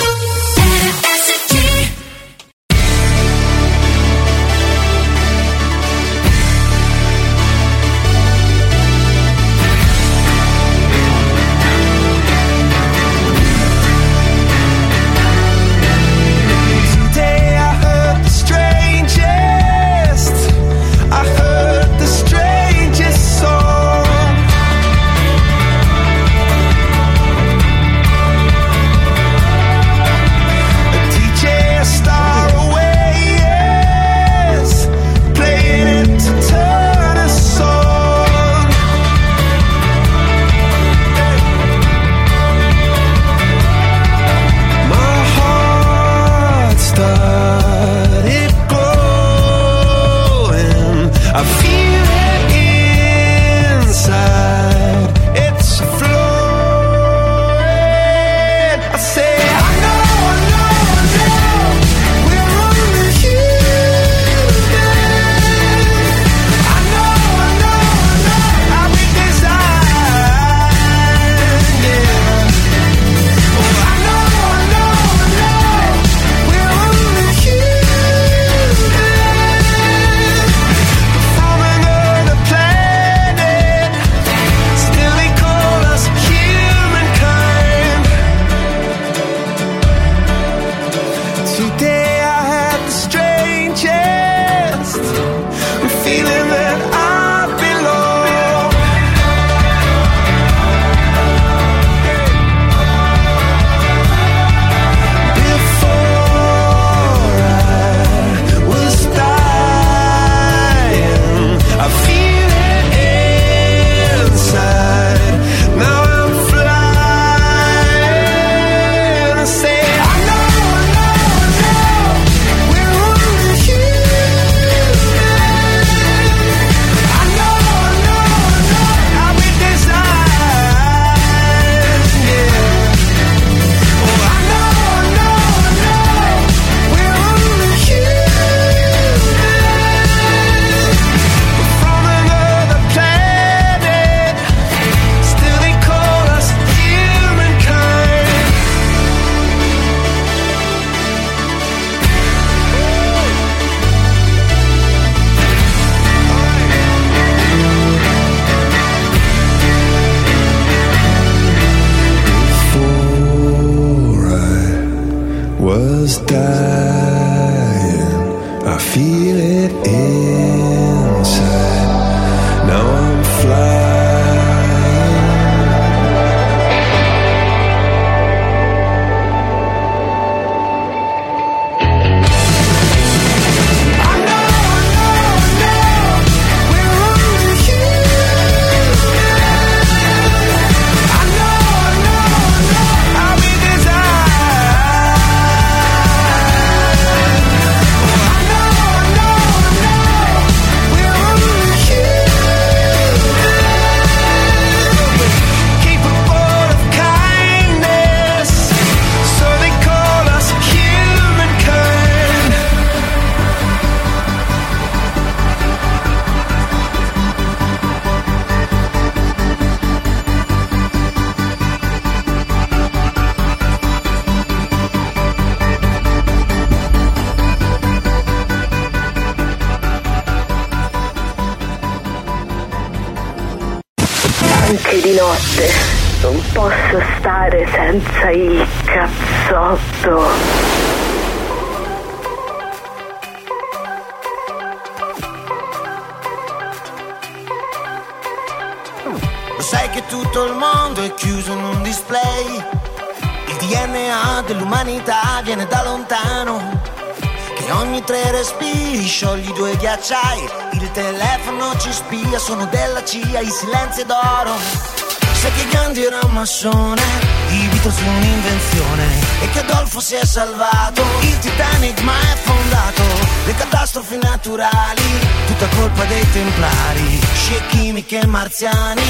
Naturali, tutta colpa dei templari. Scie chimiche marziani,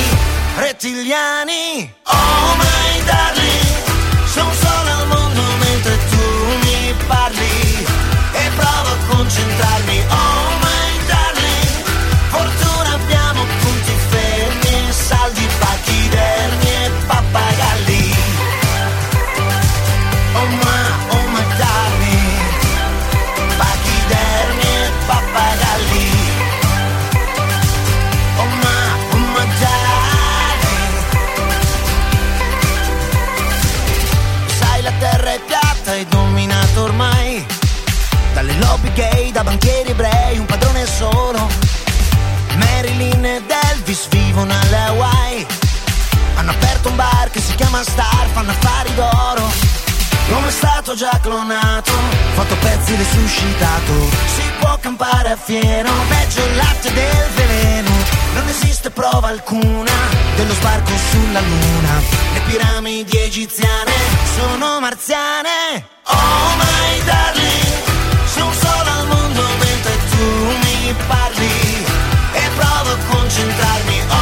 rettiliani. Oh my darling, sono solo al mondo mentre tu mi parli. E provo a concentrarmi. Oh solo. Marilyn ed Elvis vivono alle Hawaii. Hanno aperto un bar che si chiama Star, fanno affari d'oro. L'uomo è stato già clonato, fatto pezzi resuscitato. Si può campare a fieno, peggio il latte del veleno. Non esiste prova alcuna dello sbarco sulla luna. Le piramidi egiziane sono marziane. Oh my darling, parli. E provo a concentrarmi.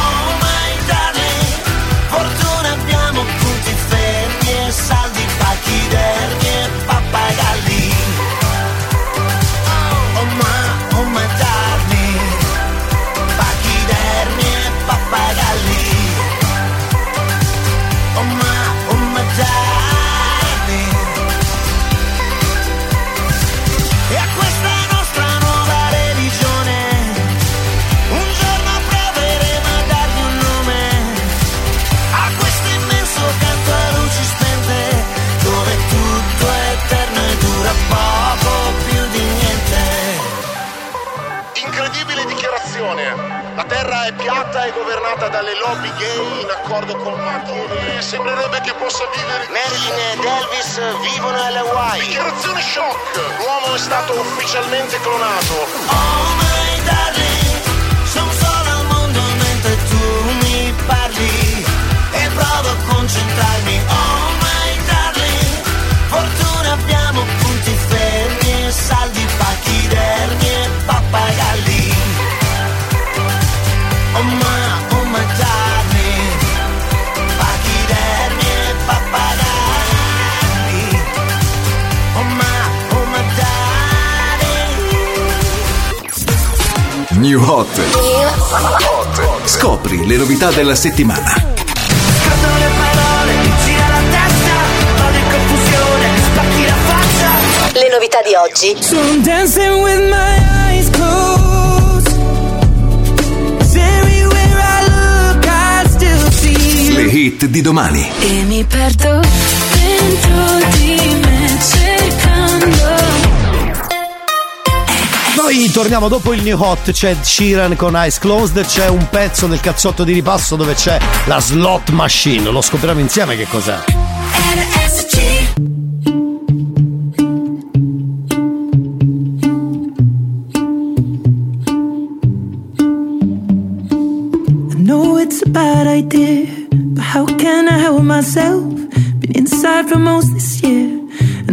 È governata dalle lobby gay in accordo con banchieri. Sembrerebbe che possa vivere. Marilyn ed Elvis vivono alle Hawaii. Dichiarazione shock. L'uomo è stato ufficialmente clonato. Oh my darling, sono solo al mondo mentre tu mi parli e provo a concentrarmi. Oh my darling, fortuna abbiamo punti fermi e saldi pachidermi e pappagalli. New Hot. Scopri le novità della settimana. Scattano le parole, gira la testa, vado in confusione, spacchi la faccia. Le novità di oggi. So I'm dancing with my eyes closed. everywhere I look, I still see. Le hit di domani. E mi perdo dentro di me Noi torniamo dopo il New Hot, c'è Sheeran con Eyes Closed, c'è un pezzo del cazzotto di ripasso dove c'è la slot machine, lo scopriremo insieme che cos'è. I know it's a bad idea, but how can I help myself? Been inside for most this year,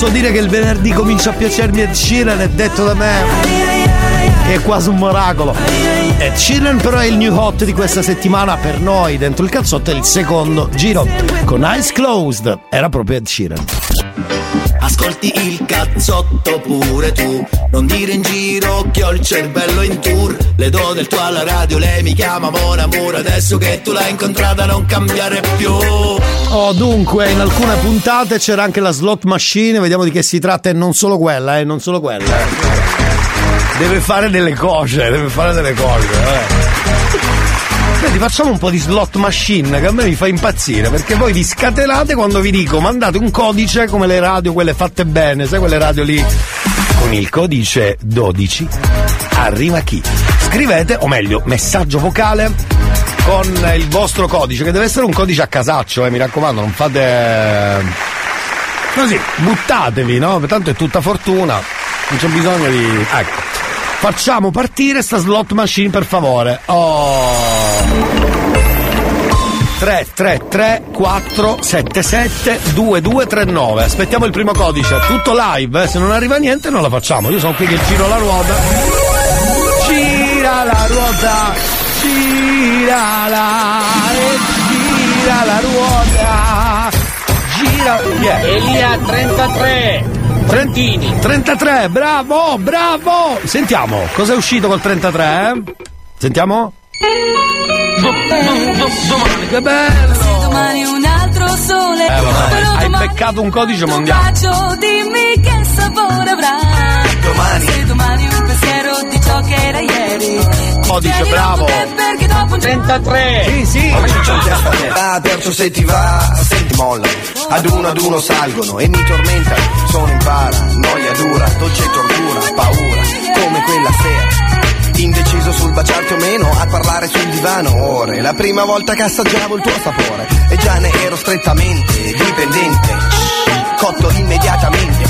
Posso dire che il venerdì comincia a piacermi Ed Sheeran, è detto da me. Che è quasi un miracolo. Ed Sheeran però è il new hot di questa settimana per noi. Dentro il cazzotto è il secondo giro. Con Eyes Closed. Era proprio Ed Sheeran. Ascolti il cazzotto pure tu. Non dire in giro che ho il cervello in tour. Le do del tuo alla radio, lei mi chiama Mon Amour Adesso che tu l'hai incontrata non cambiare più. Oh, dunque, in alcune puntate c'era anche la slot machine, vediamo di che si tratta e non solo quella, eh, non solo quella. Deve fare delle cose, deve fare delle cose, eh. Vedi, facciamo un po' di slot machine che a me mi fa impazzire perché voi vi scatenate quando vi dico mandate un codice come le radio, quelle fatte bene, sai quelle radio lì con il codice 12 arriva chi? Scrivete, o meglio, messaggio vocale con il vostro codice, che deve essere un codice a casaccio, eh, mi raccomando, non fate. Così, buttatevi, no? Tanto è tutta fortuna, non c'è bisogno di. Ecco. Facciamo partire sta slot machine per favore. Oh. 3 3 3 4 7 7 2 2 3 9 Aspettiamo il primo codice, tutto live, eh? se non arriva niente non la facciamo. Io sono qui che giro la ruota. Gira la ruota, girala e gira la ruota. Gira. Yeah. Elia 33 Trentini 33, bravo, bravo. Sentiamo, cosa è uscito col 33? eh? Sentiamo? Che bello! Domani un altro sole. Eh, vabbè, hai beccato un codice mondiale. bacio, dimmi che sapore avrà. Domani. Se domani un pensiero di ciò che era ieri. Codice, Tieni bravo. l'occhio te Perché dopo un 33 Sì, sì. Ah, perciò se ti va, senti molla. Ad uno ad uno salgono e mi tormentano Sono in para, noia dura, dolce tortura, paura Come quella sera. Indeciso sul baciarti o meno, a parlare sul divano ore. La prima volta che assaggiavo il tuo sapore. E già ne ero strettamente dipendente. Cotto immediatamente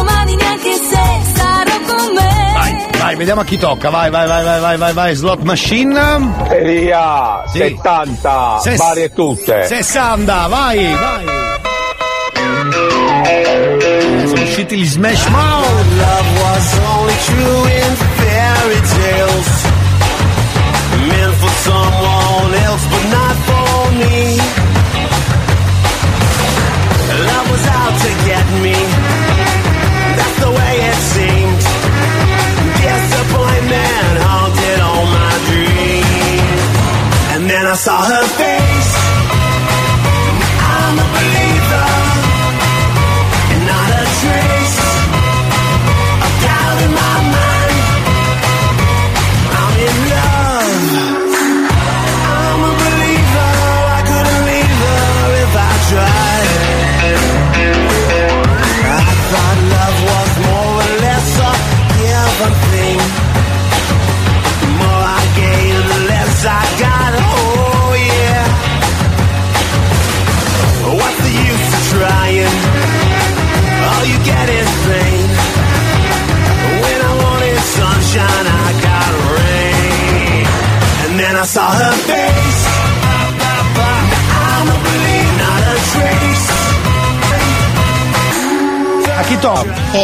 Domani neanche se sarò con me. Vai, vai, vediamo a chi tocca. Vai, vai, vai, vai, vai, vai, vai. Slot machine. Elia, Sì. 70, Ses- varie tutte. 60, vai, vai. Eh, Sono usciti gli Smash Mouth.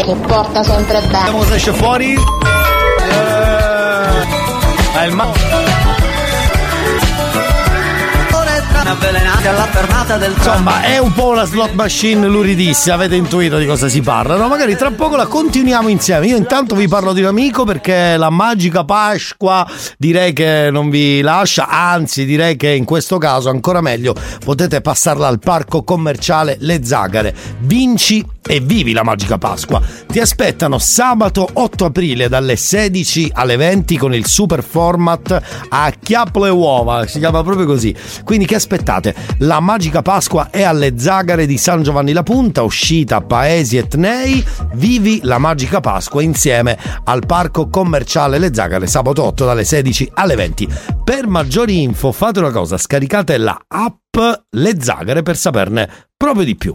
Che porta sempre bene. Vediamo cosa esce fuori. Eh, il ma- avvelenati alla fermata del Insomma, è un po' una slot machine luridissima, avete intuito di cosa si parla, no? Magari tra poco la continuiamo insieme. Io intanto vi parlo di un amico perché la magica Pasqua direi che non vi lascia, anzi direi che in questo caso ancora meglio potete passarla al parco commerciale Le Zagare. Vinci e vivi la magica Pasqua. Ti aspettano sabato 8 aprile dalle 16 alle 20 con il super format a chiappo le uova, si chiama proprio così. Quindi che aspettate? La magica Pasqua è alle Zagare di San Giovanni la Punta, uscita Paesi Etnei. Vivi la magica Pasqua insieme al parco commerciale Le Zagare sabato 8 dalle 16 alle 20. Per maggiori info fate una cosa, scaricate la app Le Zagare per saperne proprio di più.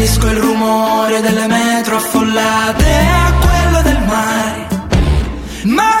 Preferisco il rumore delle metro affollate a quello del mare. Ma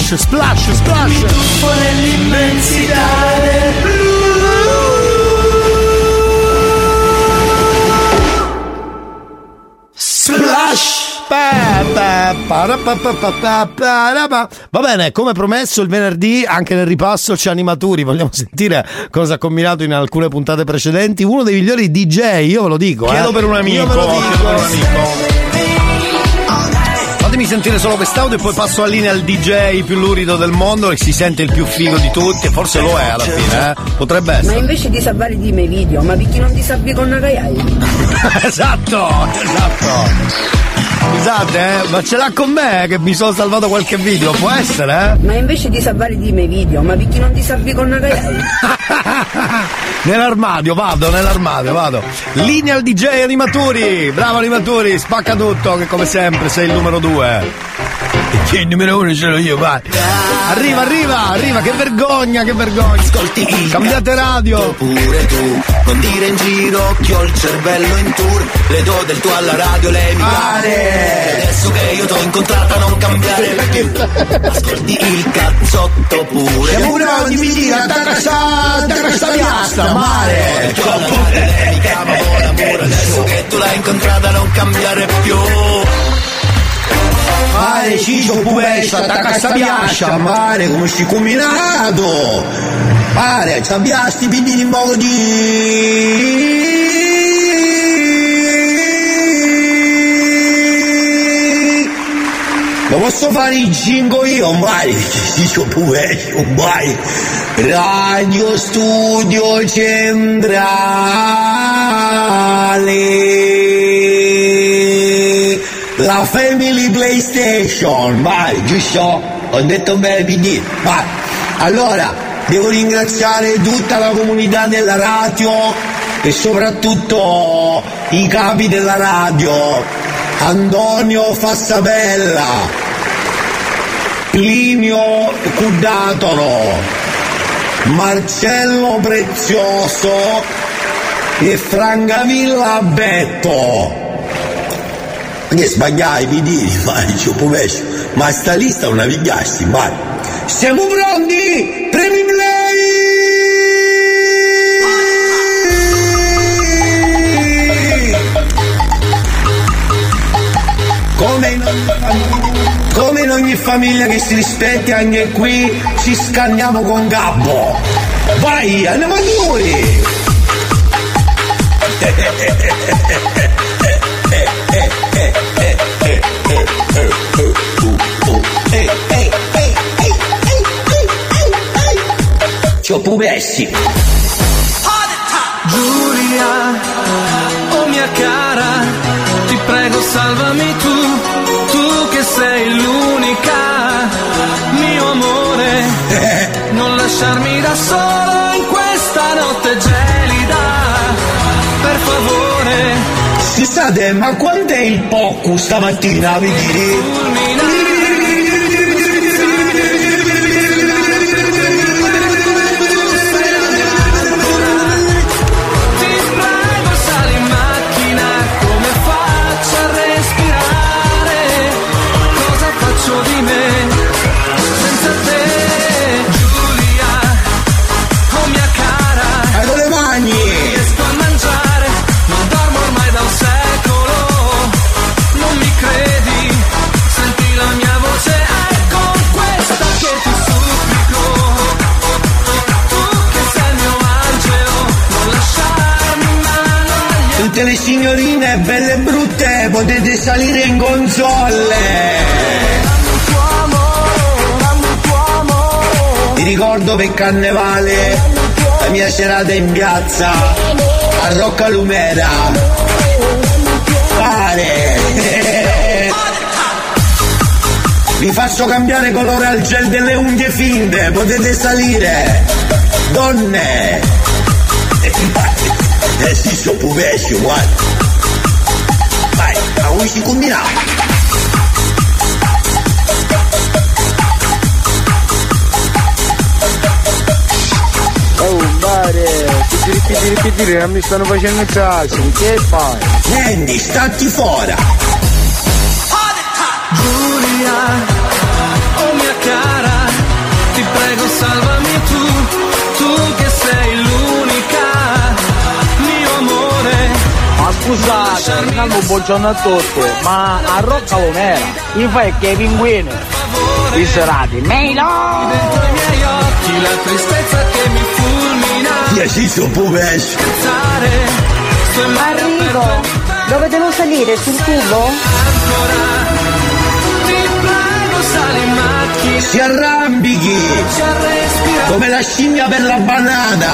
splash, splash, splash. nell'immensità del blu. Splash! Va bene, come promesso il venerdì anche nel ripasso c'è animaturi, vogliamo sentire cosa ha combinato in alcune puntate precedenti, uno dei migliori DJ, io ve lo dico. Chiedo eh. per un amico, Io ve lo dico. chiedo per un amico. Fatemi sentire solo quest'audio e poi passo la linea al DJ più lurido del mondo e si sente il più figo di tutti e forse lo è alla fine, eh? Potrebbe Ma essere. invece di salvare di miei video, ma perché non ti salvi con Nagayai? esatto, esatto. Scusate, eh, ma ce l'ha con me che mi sono salvato qualche video, può essere, eh? Ma invece di salvare di miei video, ma perché non ti salvi con Nagayai? Nell'armadio, vado, nell'armadio, vado. Linea al DJ Animaturi, bravo Animaturi, spacca tutto, che come sempre sei il numero due. Il numero uno sono io, vai. Arriva, arriva, arriva, che vergogna, che vergogna. Ascolti, cambiate radio. Pure tu, non dire in giro che ho il cervello in tour, le do del tuo alla radio, lei mi pare. Adesso che io t'ho incontrata non cambiare più. Ascolti il cazzotto pure. Siamo bravi, mi dica, attacca sta, attacca sta piastra, mare. Lei mi chiama buon amore, adesso che tu l'hai incontrata non cambiare più. Mare, ciccio, pubescio, attacca sta piastra, mare, come si combinato. Mare, sabbiasti, pidini in modo di... Lo posso fare in cinque io, mai, dico pure, mai. Radio Studio Centrale. La Family PlayStation, vai, giusto? Ho detto bene PD, vai. Allora, devo ringraziare tutta la comunità della radio e soprattutto i capi della radio. Antonio Fassabella, Plinio Cudatolo, Marcello Prezioso e Francavilla Betto. Che sbagliai, mi diri, ma dicevo povescio, ma sta lista è una vigliassi, vai. Siamo pronti? Premi play! Come in, come in ogni famiglia che si rispetti anche qui ci scanniamo con Gabbo. Vai, andiamo a noi! Ci ho pubessi. Giulia, oh mia cara, ti prego salvami tu, tu che sei l'unica, mio amore, non lasciarmi da solo in questa notte gelida, per favore. Scusate, ma quant'è il poco stamattina, vi dire? Tutte le signorine belle e brutte potete salire in console! Ti ricordo per carnevale la mia serata in piazza a Rocca Lumera. Pare! Vi faccio cambiare colore al gel delle unghie finte, potete salire! Donne! Eh sì, so puvescio, guarda! Vai, a cui si combinava! Oh, mare, pitiri pitiri pitiri, non mi stanno facendo il salsa, che fai? Niente, stati fora! Scusate, un buongiorno a tutti, ma a Rocca Lumera, gli fai che i pinguini, i serati, Melo! Dentro i miei occhi la tristezza che mi fulmina. Ciccio Puvesh? Arrivo. Dove devo salire? Sul cubo? Si arrambichi! Come la scimmia per la banana!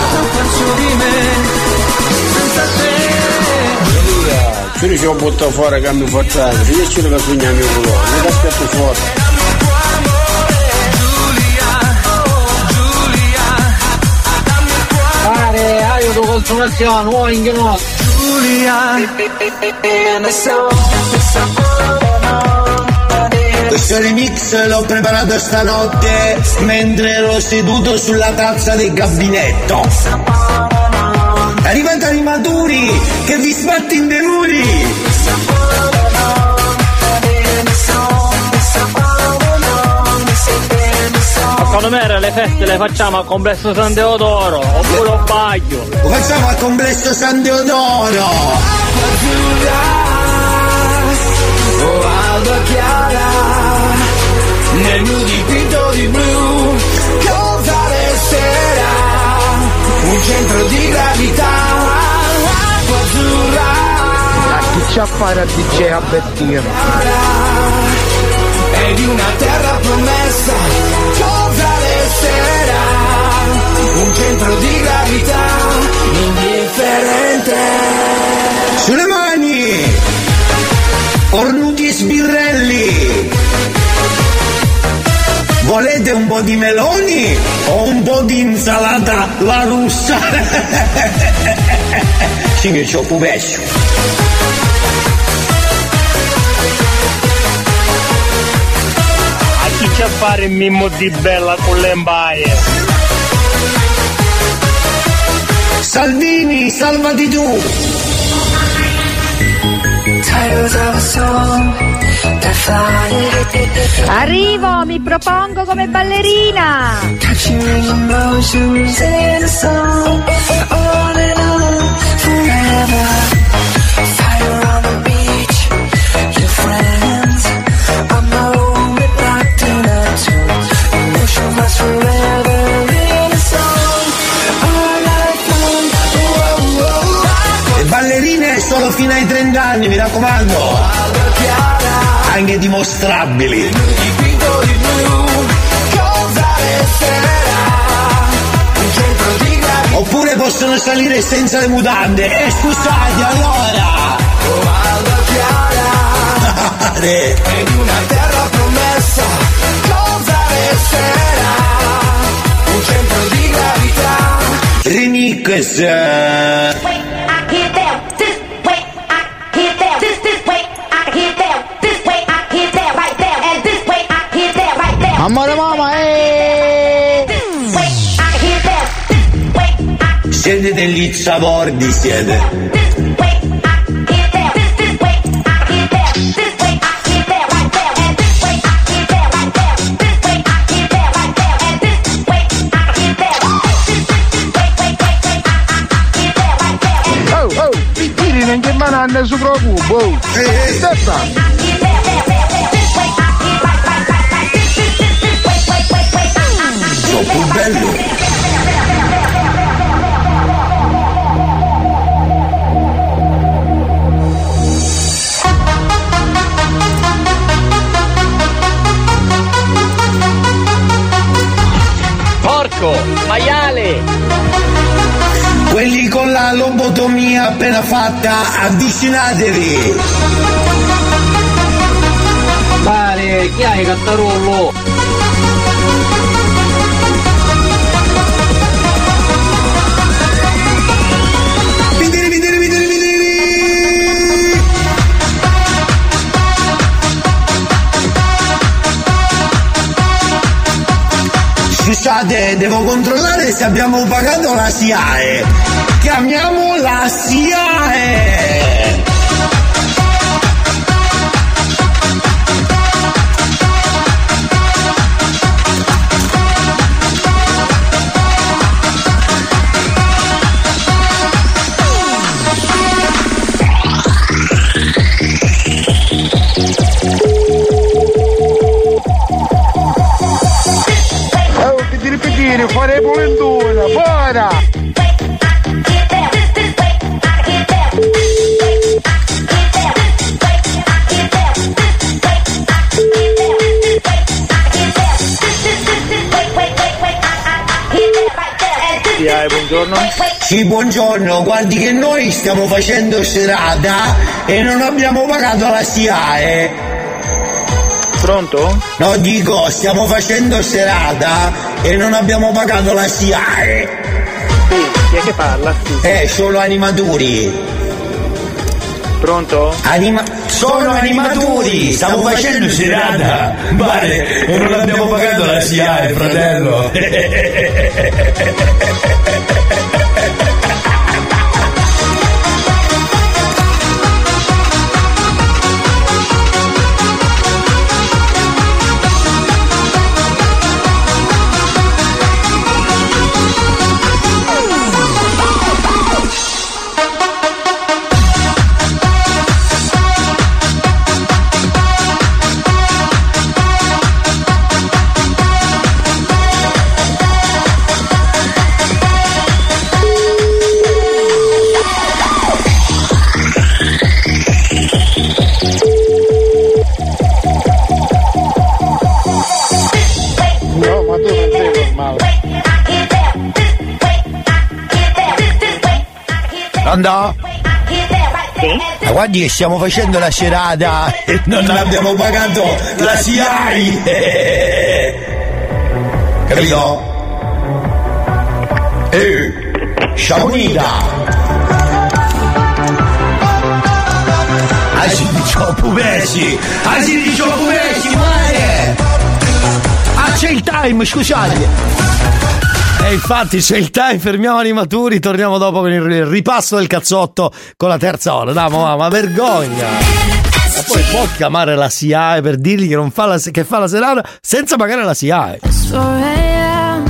Ci riusciamo a buttare fuori cambio forzato, finisci che sogna mio culo, mi ti aspetto fuori. Pare, aiuto consumazione, uomo in ginocchio. Questo remix l'ho preparato stanotte mentre ero seduto sulla tazza del gabinetto. Arrivate animaturi che vi sbatti in denuri! Secondo me le feste le facciamo al complesso San Teodoro oppure a Baglio. Lo facciamo al complesso San Teodoro! Alba chiara, nel mio dipinto di blu, cosa resterà? Un centro di gravità, azzurra, A chi c'ha a fare a DJ a Bettina? e di una terra promessa, cosa resterà? Un centro di gravità, indifferente. Sulle mani! Cornuti e sbirrelli! Volete un po' di meloni o un po' di insalata la russa? sì che c'ho pupescio. A chi c'è a fare il mimmo di bella con le imbaie? Salvini, salvati tu! Arrivo, mi propongo come ballerina. Le ballerine solo fino ai 30 anni, mi raccomando! Anche dimostrabili! Dipinto di blu, cosa resterà? Un centro di gravità. Oppure possono salire senza le mutande! E scusate allora! Alba chiara, e di una terra promessa, cosa resterà? Un centro di gravità. Remix! Amore mamma, eh! Siete degli zavordi, siete! Oh, oh, tiri non che mananda su pro cubo, oh! Stefano! Troppo bello! Porco, maiale! Quelli con la lobotomia appena fatta, avvicinatevi! Vale, chi hai cattarollo? Scusate, devo controllare se abbiamo pagato la SIAE. Chiamiamo la SIAE! Virgilio, faremo l'endura, buona! Yeah, buongiorno. Sì, buongiorno, guardi che noi stiamo facendo serata e non abbiamo pagato la SIAE. Pronto? No, dico, stiamo facendo serata e non abbiamo pagato la SIAE. Sì, chi è che parla? Scusa. Eh, sono animatori. Pronto? Anima- sono animatori, stiamo facendo serata. Vale, e non abbiamo pagato la SIAE, fratello. guardi che stiamo facendo la serata e non abbiamo pagato la SIAI. Capito? Eh, sciamonita. Asi di ciopumesi, asi di ciopumesi, mare. Ah, c'è il time, scusate. E infatti c'è il time, fermiamo animaturi, torniamo dopo con il ripasso del cazzotto con la terza ora. Dai, ma, ma vergogna! Ma poi può chiamare la SIAE per dirgli che, non fa la, che fa la serata senza pagare la SIAE. 4 a.m.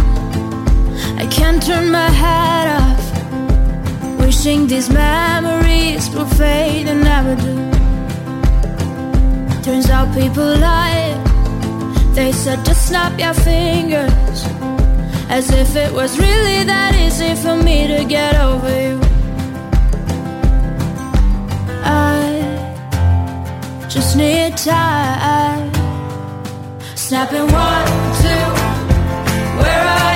I can't turn my head off. Wishing these memories will fade and never do. Turns out people lie. They said just snap your fingers. As if it was really that easy for me to get over you. I just need time. Snapping one, two. Where are you?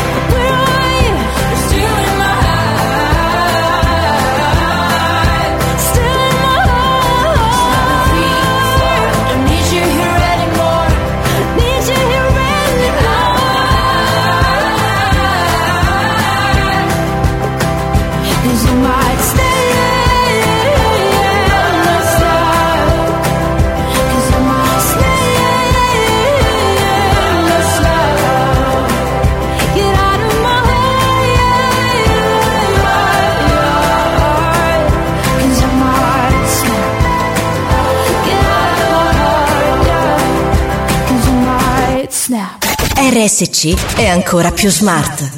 RSC è ancora più smart.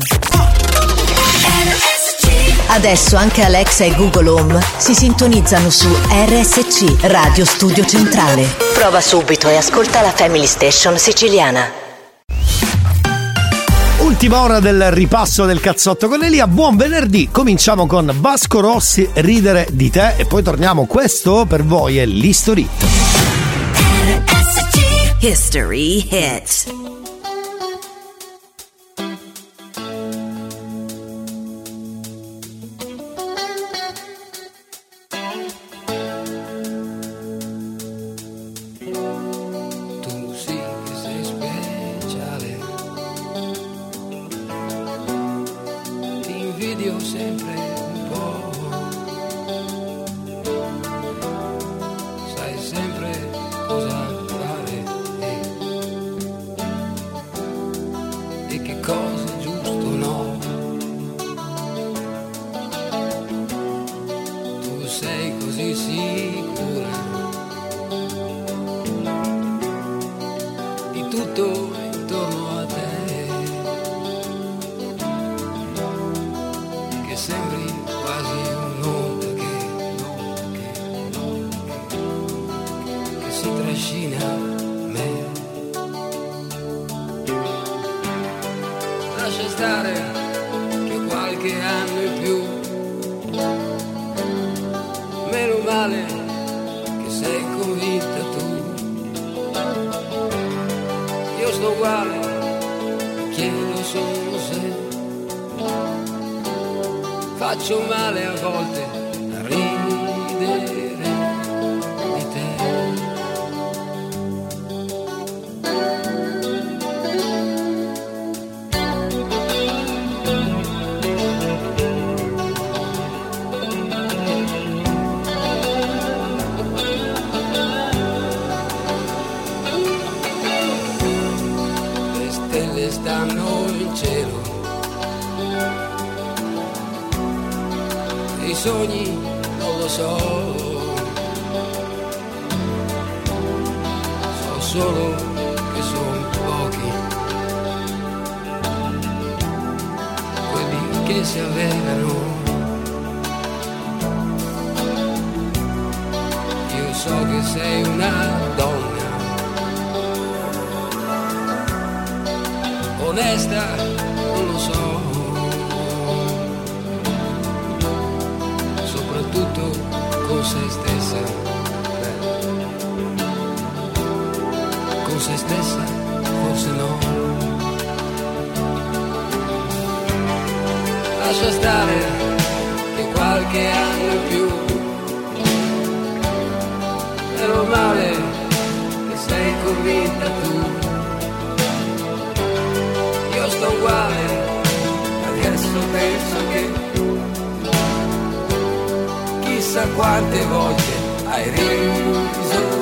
Adesso anche Alexa e Google Home si sintonizzano su RSC Radio Studio Centrale. Prova subito e ascolta la Family Station siciliana. Ultima ora del ripasso del cazzotto con Elia. Buon venerdì. Cominciamo con Vasco Rossi, ridere di te e poi torniamo. Questo per voi è l'History. History Hits. Con se stessa, forse no. Lascia stare che qualche anno in più. Meno male che sei convinta tu io sto uguale, adesso penso che chissà quante volte hai riso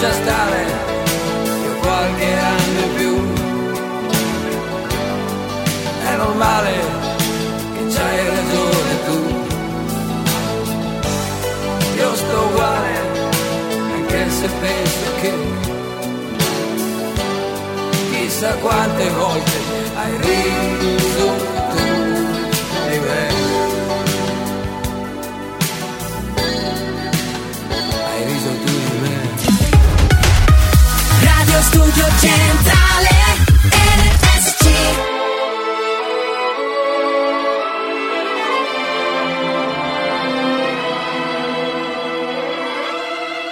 lascia stare che qualche anno in più. È normale che c'hai ragione tu. Io sto uguale anche se penso che chissà quante volte hai riso Studio Centrale RSC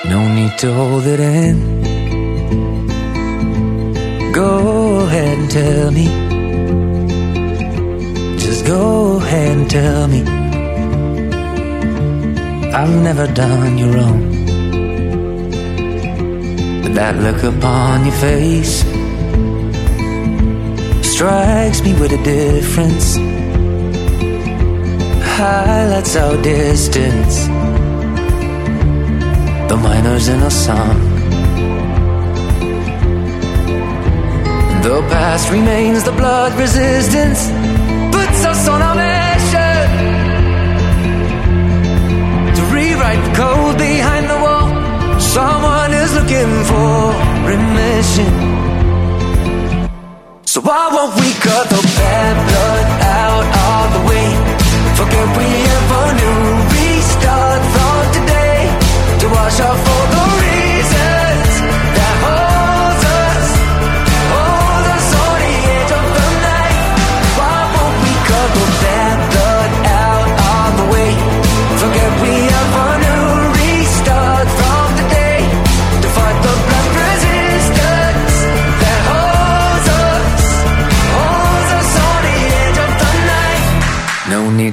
No need to hold it in. Go ahead and tell me. Just go ahead and tell me. I've never done you wrong. That look upon your face strikes me with a difference. Highlights our distance. The minors in a song. The past remains the blood resistance. Puts us on our mission to rewrite the wall. Someone is looking for remission. So why won't we cut the bad blood out of the way? Forget we ever knew. Restart from today to wash off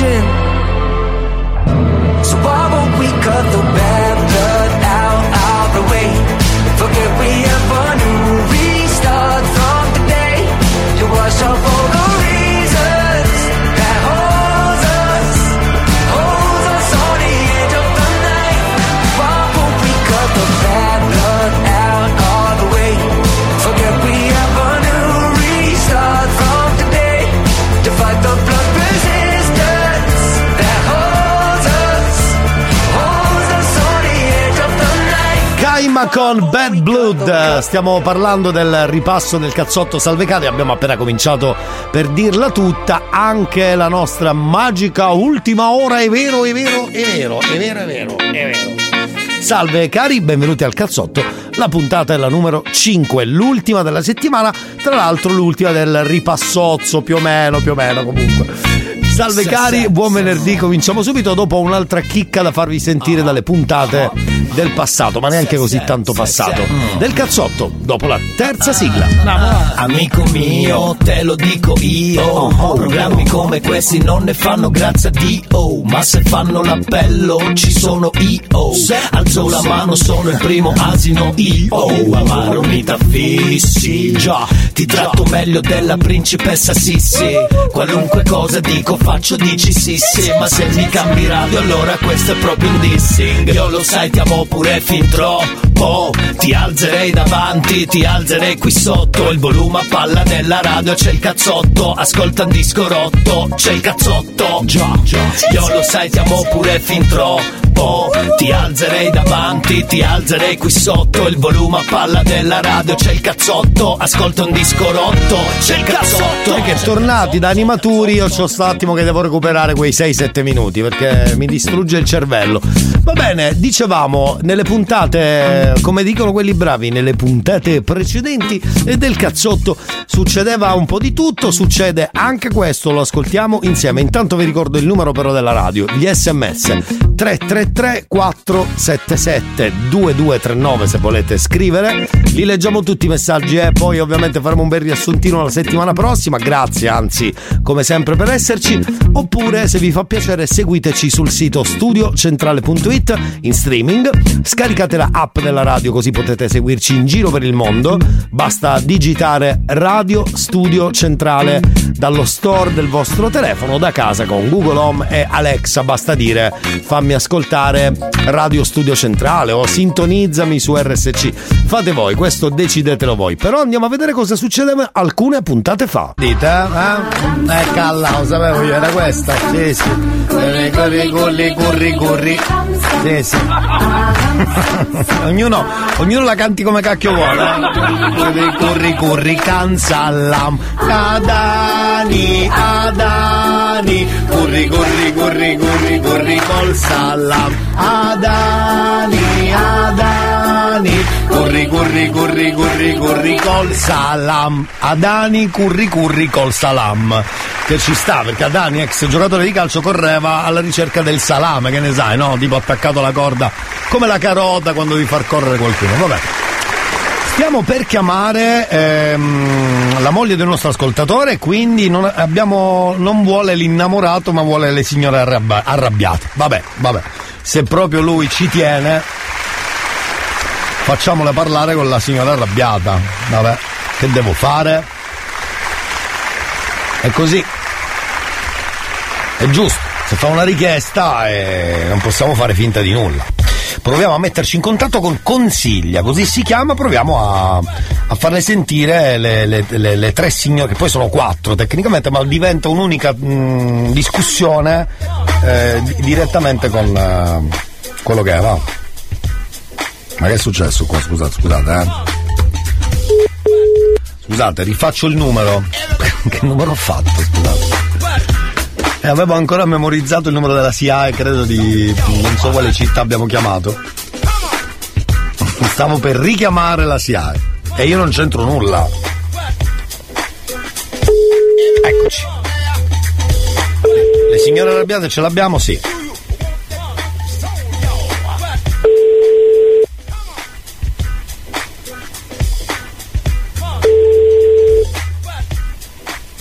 So why won't we cut the bad Kaima con Bad Blood, stiamo parlando del ripasso del cazzotto Salvecate, abbiamo appena cominciato per dirla tutta, anche la nostra magica ultima ora, è vero, è vero, è vero, è vero, è vero, è vero. Salve cari, benvenuti al cazzotto, la puntata è la numero 5, l'ultima della settimana, tra l'altro l'ultima del ripassozzo, più o meno, più o meno comunque. Salve cari, buon venerdì, cominciamo subito dopo un'altra chicca da farvi sentire dalle puntate del passato, ma neanche così tanto passato. Del cazzotto, dopo la terza sigla. Amico mio, te lo dico io. Programmi come questi non ne fanno grazie a Dio. Ma se fanno l'appello ci sono io. Alzo la mano, sono il primo asino io. Amaro mi t'affissi. Già, ti tratto meglio della principessa Sissi. Qualunque cosa dico, faccio, dici sì sì. Ma se mi cambi radio, allora questo è proprio un dissing. Io lo sai, ti amo pure fin troppo. Ti alzerei davanti, ti alzerei qui sotto. Il volume a palla nella radio, c'è il cazzotto. Ascolta un disco rotto, c'è il cazzotto. Già, già. Io lo sai, ti amo pure fin troppo. Ti alzerei davanti, ti alzerei qui sotto. Il volume a palla della radio, c'è il cazzotto. Ascolta un disco rotto, c'è il cazzotto. Perché tornati da animaturi, io c'ho sto attimo che devo recuperare quei 6-7 minuti perché mi distrugge il cervello. Va bene, dicevamo nelle puntate, come dicono quelli bravi, nelle puntate precedenti del cazzotto succedeva un po' di tutto, succede anche questo, lo ascoltiamo insieme. Intanto vi ricordo il numero però della radio, gli sms 333 477 2239 se volete scrivere. Li leggiamo tutti i messaggi e poi ovviamente faremo un bel riassuntino la settimana prossima. Grazie, anzi, come sempre per esserci. Oppure se vi fa piacere seguiteci sul sito studiocentrale.it in streaming. Scaricate la app della radio così potete seguirci in giro per il mondo. Basta digitare Radio Studio Centrale dallo store del vostro telefono da casa con Google Home e Alexa. Basta dire fammi ascoltare Radio Studio Centrale o sintonizzami su RSC. Fate voi, questo decidetelo voi. Però andiamo a vedere cosa succede alcune puntate fa. Dite, eh? Eh, calla, lo sapevo io, era questa. Sì, sì. Curri, curri, curri, curri. Sì, sì. ognuno, ognuno la canti come cacchio vuole. Curri, curri, curri, canzallam. Adani, Adani. Curri, curri, curri, curri, curri col salam. Adani, Adani. Curri, curri, curri curri curri curri col salam. Adani curri curri col salam. Che ci sta, perché Adani, ex giocatore di calcio, correva alla ricerca del salame, che ne sai, no? Tipo attaccato alla corda, come la carota quando devi far correre qualcuno. Vabbè. Stiamo per chiamare ehm, la moglie del nostro ascoltatore, quindi non, abbiamo, non vuole l'innamorato, ma vuole le signore arrabbiate. Vabbè, vabbè. Se proprio lui ci tiene, facciamole parlare con la signora arrabbiata. Vabbè, che devo fare? È così. È giusto. Se fa una richiesta eh, non possiamo fare finta di nulla. Proviamo a metterci in contatto con Consiglia, così si chiama, proviamo a, a farle sentire le, le- le- le tre signore, che poi sono quattro tecnicamente, ma diventa un'unica mh, discussione eh, di- direttamente con eh, quello che è, va. Ma che è successo qua? Scusate, scusate, eh. Scusate, rifaccio il numero. che numero ho fatto, scusate? E avevo ancora memorizzato il numero della SIAE, credo di non so quale città abbiamo chiamato. Stavo per richiamare la SIAE e io non c'entro nulla. Eccoci. Le signore arrabbiate ce l'abbiamo? Sì.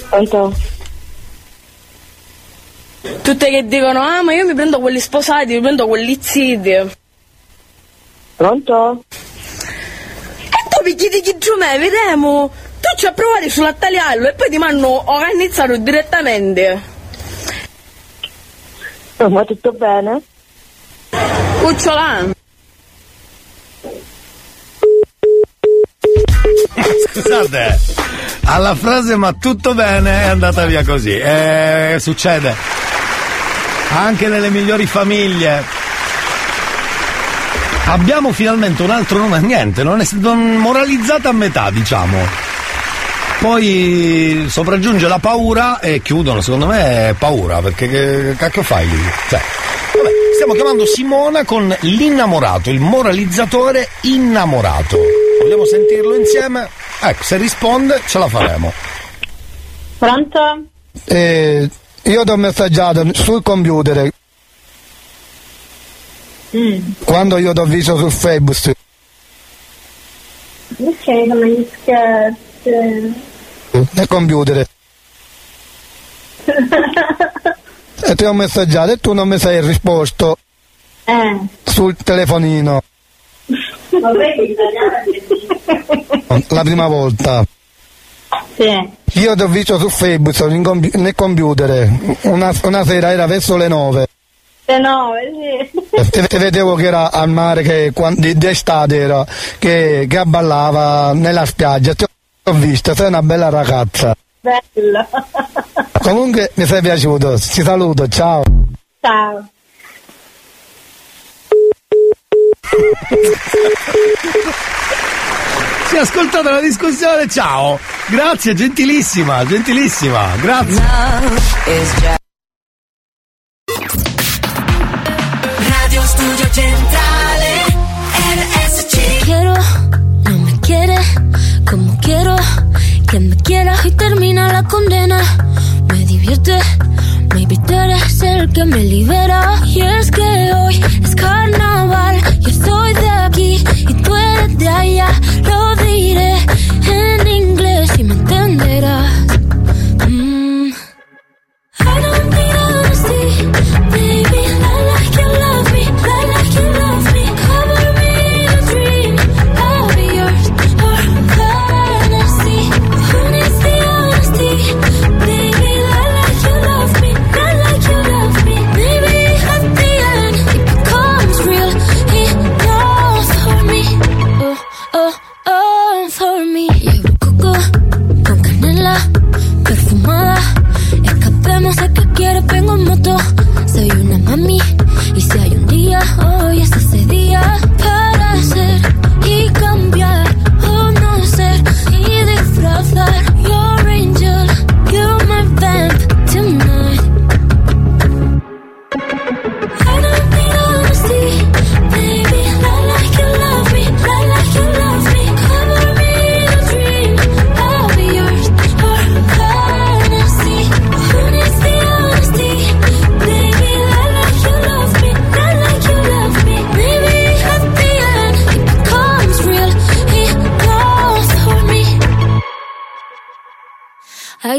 Pronto? Tutte che dicono, ah ma io mi prendo quelli sposati, mi prendo quelli zitti. Pronto? E tu mi chiedi chi giù me, vediamo. Tu ci a provare sulla tagliarlo e poi ti hanno organizzato direttamente. ma tutto bene? Cucciola. Scusate, alla frase ma tutto bene è andata via così. Eh, succede. Anche nelle migliori famiglie. Abbiamo finalmente un altro nome, niente, non è non moralizzata a metà, diciamo. Poi sopraggiunge la paura e chiudono, secondo me è paura, perché che cacchio fai lì? Cioè, vabbè, stiamo chiamando Simona con l'innamorato, il moralizzatore innamorato. Vogliamo sentirlo insieme? Ecco, se risponde ce la faremo. Pronto? Eh, io ti ho messaggiato sul computer Mm. quando io ti ho visto su Facebook. Ok, ma gli scherzi. Nel computer. E ti ho messaggiato e tu non mi sei risposto Eh. sul telefonino la prima volta. Sì. Io ti ho visto su Facebook nel computer. Una, una sera era verso le nove. Se no, sì. Te, vedevo che era al mare, che d'estate era, che, che ballava nella spiaggia. Ti ho visto, sei una bella ragazza. Bello. Comunque mi sei piaciuto, ti saluto, ciao. Ciao. Si è ascoltata la discussione, ciao! Grazie, gentilissima, gentilissima, grazie. Radio Studio Centrale que me quieras y termina la condena. Me divierte, maybe tú eres el que me libera. Y es que hoy es carnaval, yo soy de aquí y tú eres de allá. Lo diré en inglés y me entenderás. Mm. I don't need Y si hay un día, hoy es ese día.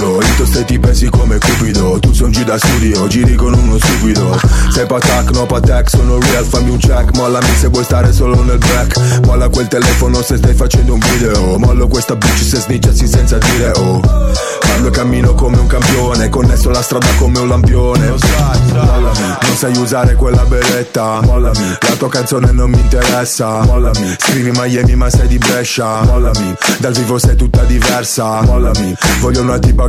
Ruvido, io stai ti pensi come cupido. Tu sei un G da studio, giri con uno stupido. Sei patak, no patak, sono real, fammi un check. Mollami se vuoi stare solo nel black Molla quel telefono se stai facendo un video. Mollo questa bitch se snitchassi senza dire oh. Parlo cammino come un campione. Connesso la strada come un lampione. Mollami, non sai usare quella beretta. Mollami, la tua canzone non mi interessa. Mollami, scrivi Miami ma sei di Brescia. Mollami, dal vivo sei tutta diversa. Mollami, voglio una tipa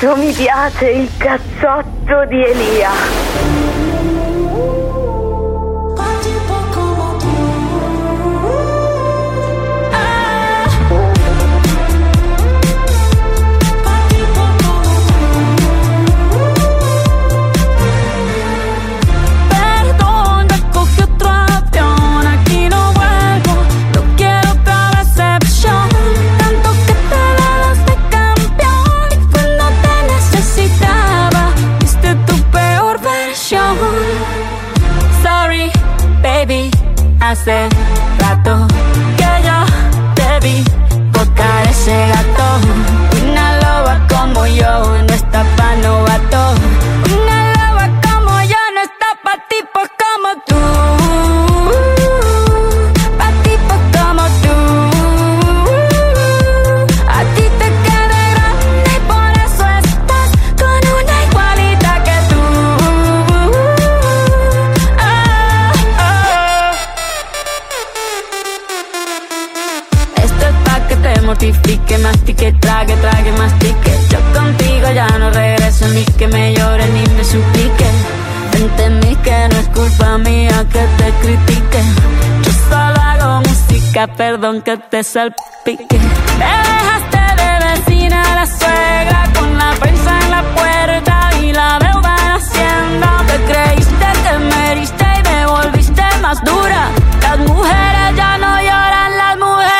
Quanto mi piace il cazzotto di Elia. sé. pique, trague, trague, mastique. Yo contigo ya no regreso ni que me llore ni me suplique. Entendí que no es culpa mía que te critique. Yo solo hago música, perdón que te salpique. Me dejaste de vecina la suegra con la prensa en la puerta y la deuda en hacienda. Te creíste que me heriste y me volviste más dura. Las mujeres ya no lloran, las mujeres.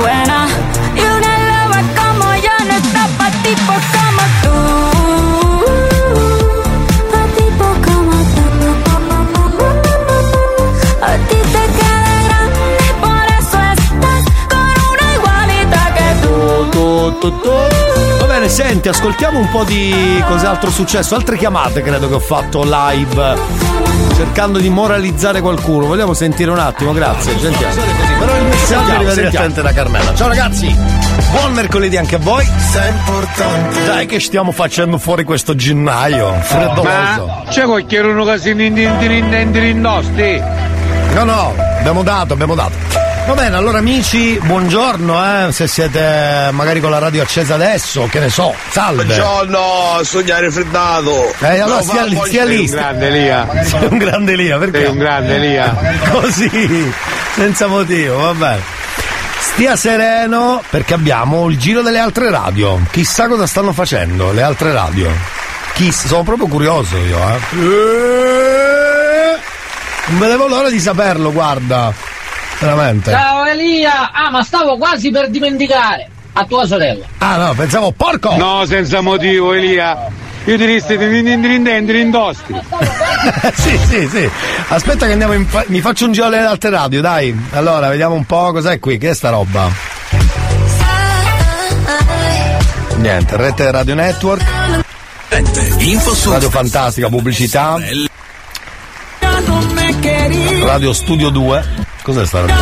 persona senti, ascoltiamo un po' di cos'altro è successo. Altre chiamate credo che ho fatto live cercando di moralizzare qualcuno. Vogliamo sentire un attimo, grazie. Sentiamo. Però il messaggio arriva direttamente da Carmela. Ciao ragazzi, buon mercoledì anche a voi. Sei importante. Dai che stiamo facendo fuori questo gennaio, freddoloso. Ma c'è qualcuno che si indosti? No, no, abbiamo dato, abbiamo dato. Va bene, allora amici, buongiorno, eh, se siete magari con la radio accesa adesso, che ne so, salve. Buongiorno, sognare raffreddato. Eh, allora No, stia, fa- stia lì. Sei un grande Lia. Sei un grande Lia, perché? Sei un grande Lia. Così, senza motivo, va bene. Stia sereno perché abbiamo il giro delle altre radio. Chissà cosa stanno facendo le altre radio. Chissà, sono proprio curioso io, eh. Non vedevo l'ora di saperlo, guarda. Veramente. Ciao Elia! Ah, ma stavo quasi per dimenticare! A tua sorella! Ah no, pensavo porco! No, senza motivo, Elia. Io ti rischi di indosti. sì, sì, sì. Aspetta che andiamo in fa- mi faccio un giro alle altre radio, dai. Allora, vediamo un po' cos'è qui, che è sta roba. Niente, rete Radio Network. Info su Radio Fantastica, pubblicità. Radio Studio 2. Cos'è sta roba?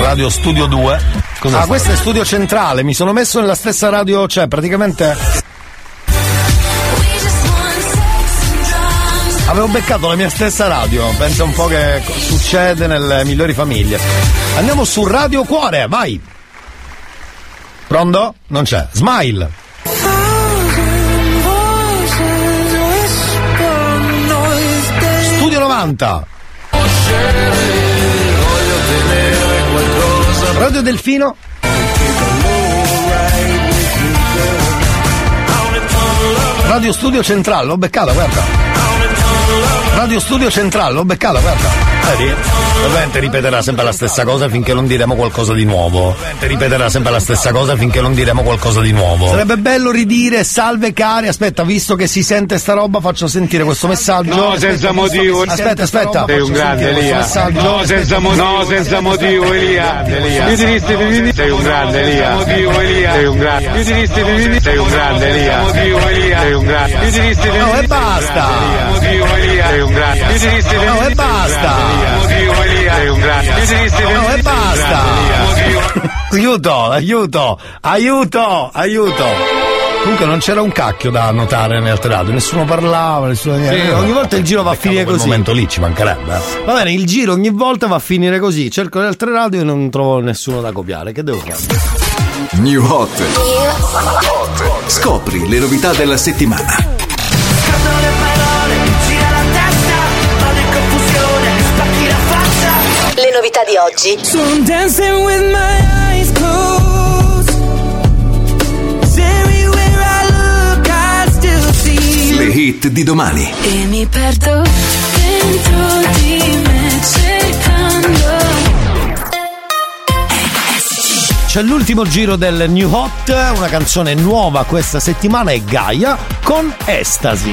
Radio Studio 2. Cos'è ah, questo è Studio Centrale, mi sono messo nella stessa radio, cioè praticamente. Avevo beccato la mia stessa radio, pensa un po' che succede nelle migliori famiglie. Andiamo su Radio Cuore, vai! Pronto? Non c'è. Smile! Studio 90! Radio Delfino? Radio Studio Centrale, l'ho beccata, guarda. Radio Studio Centrale, l'ho beccata, guarda. Ovviamente ripeterà sempre la stessa cosa finché non diremo qualcosa di nuovo. Ovviamente ripeterà sempre la stessa cosa finché non diremo qualcosa di nuovo. Sarebbe bello ridire salve cari, aspetta, visto che si sente sta roba, faccio sentire questo messaggio. No, Aspetta, senza motivo. sta roba, Sei un grande Elia. No, senza motivo. No, senza motivo, Elia. Io ti rischi di Sei un grande Elia. motivo, Elia. Sei un grande. Io ti rischi di Sei un grande Elia. motivo, Elia. Sei un grande. Io ti rischi di No, e basta! motivo, Elia. Sei un grande. Io ti rischi di No, e basta! motivo, Elia. Sei un grande. No, e basta! Aiuto, aiuto, aiuto, aiuto! Comunque non c'era un cacchio da notare nelle altre radio, nessuno parlava, nessuno niente. Sì, ogni volta il giro va a finire quel così. momento lì ci mancherebbe. eh. Va bene, il giro ogni volta va a finire così. Cerco le altre radio e non trovo nessuno da copiare. Che devo fare? New Hot. Scopri le novità della settimana. Le novità di oggi. So I'm dancing with my eyes closed. everywhere I look, I still see Le hit di domani. E mi perdo dentro di me cercando C'è l'ultimo giro del New Hot, una canzone nuova questa settimana è Gaia con Estasi.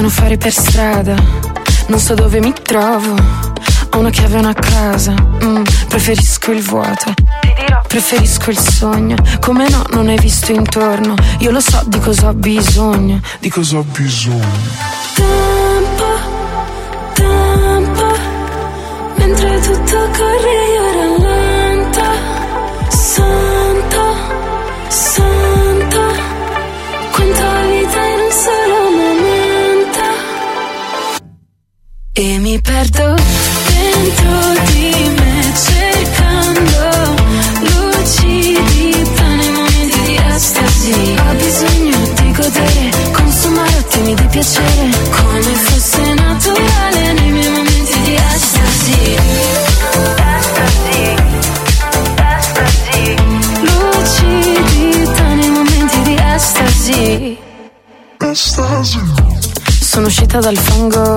Sono fuori per strada, non so dove mi trovo. Ho una chiave e una casa, mm, preferisco il vuoto. Preferisco il sogno, come no, non hai visto intorno. Io lo so di cosa ho bisogno. Di cosa ho bisogno? tempo, tempo Mentre tutto corre io rallento Santo, E mi perdo dentro di me cercando lucidità nei momenti di estasi. Ho bisogno di godere, consumare attimi di piacere Come fosse naturale nei miei momenti di estasi. Estasi, estasi. Lucidità nei momenti di estasi. Sono uscita dal fango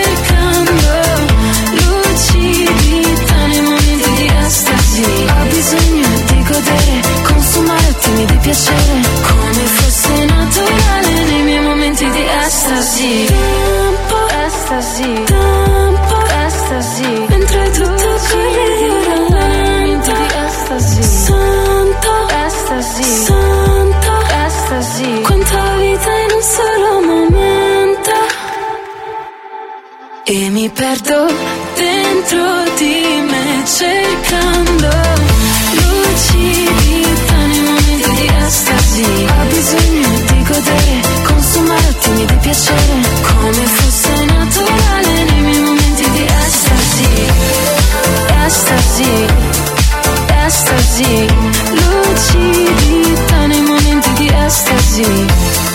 godere, consumare di piacere Come fosse naturale nei miei momenti di estasi. Tempo, estasi, tempo, estasi. Mentre tutto corre rallento di estasi. Santo, estasi, santo, estasi. Quanta vita in un solo momento. E mi perdo dentro di me cercando lucidità nei momenti di estasi Ho bisogno di godere, consumare attimi di piacere. Come fosse naturale nei miei momenti di estasi. Estasi, estasi. Lucidità nei momenti di estasi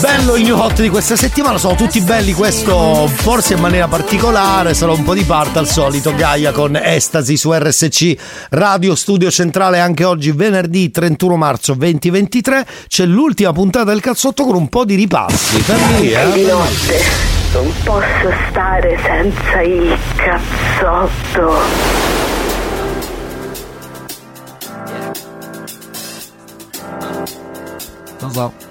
Bello il new hot di questa settimana, sono tutti belli, questo forse in maniera particolare, sarà un po' di parte al solito, Gaia con Estasi su RSC Radio Studio Centrale anche oggi venerdì 31 marzo 2023, c'è l'ultima puntata del cazzotto con un po' di ripassi, fermi lì È di eh. notte, non posso stare senza il cazzotto. Non so.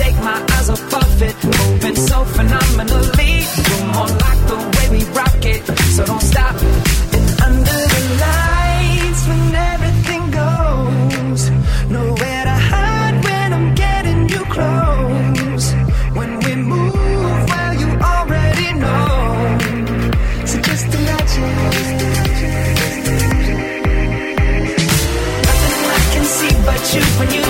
take my eyes off of it, moving so phenomenally. You're more like the way we rock it, so don't stop. And under the lights, when everything goes, nowhere to hide when I'm getting you close. When we move, well, you already know. So just imagine. Nothing I can see but you when you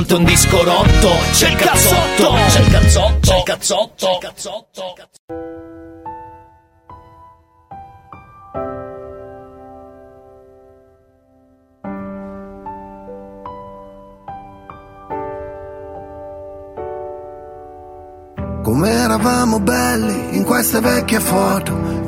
ascolta un disco rotto, c'è il cazzotto, c'è il cazzotto, c'è il cazzotto, c'è il cazzotto. Come eravamo belli in queste vecchie foto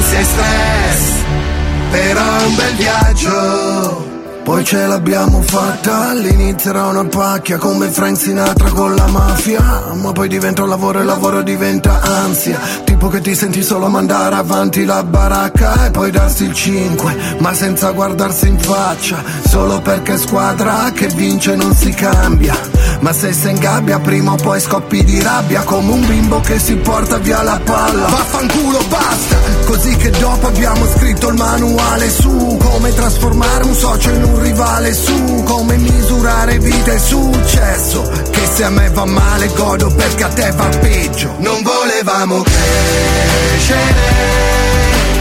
ansia e stress Però è un bel viaggio poi ce l'abbiamo fatta, all'inizio era una pacchia come Frank Sinatra con la mafia. Ma poi diventa lavoro e lavoro diventa ansia. Tipo che ti senti solo mandare avanti la baracca e poi darsi il 5 Ma senza guardarsi in faccia, solo perché squadra che vince non si cambia. Ma se sei in gabbia prima o poi scoppi di rabbia. Come un bimbo che si porta via la palla. Vaffanculo basta, così che dopo abbiamo scritto il manuale su Come trasformare un socio in un rivale su Come misurare vita e successo. Che se a me va male godo perché a te va peggio. Non volevamo crescere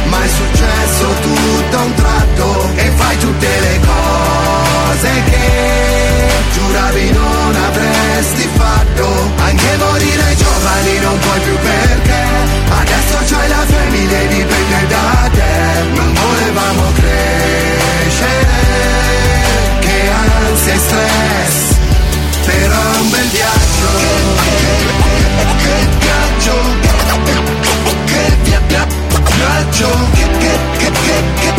Ma è successo tutto a un tratto. E fai tutte le cose che Giuravi non avresti fatto. Anche morire giovani non puoi più perché. Adesso c'hai la famiglia e dipende da te. Non volevamo ansia e stress Però un bel viaggio Che viaggio Che via- viaggio Che che che che che che via-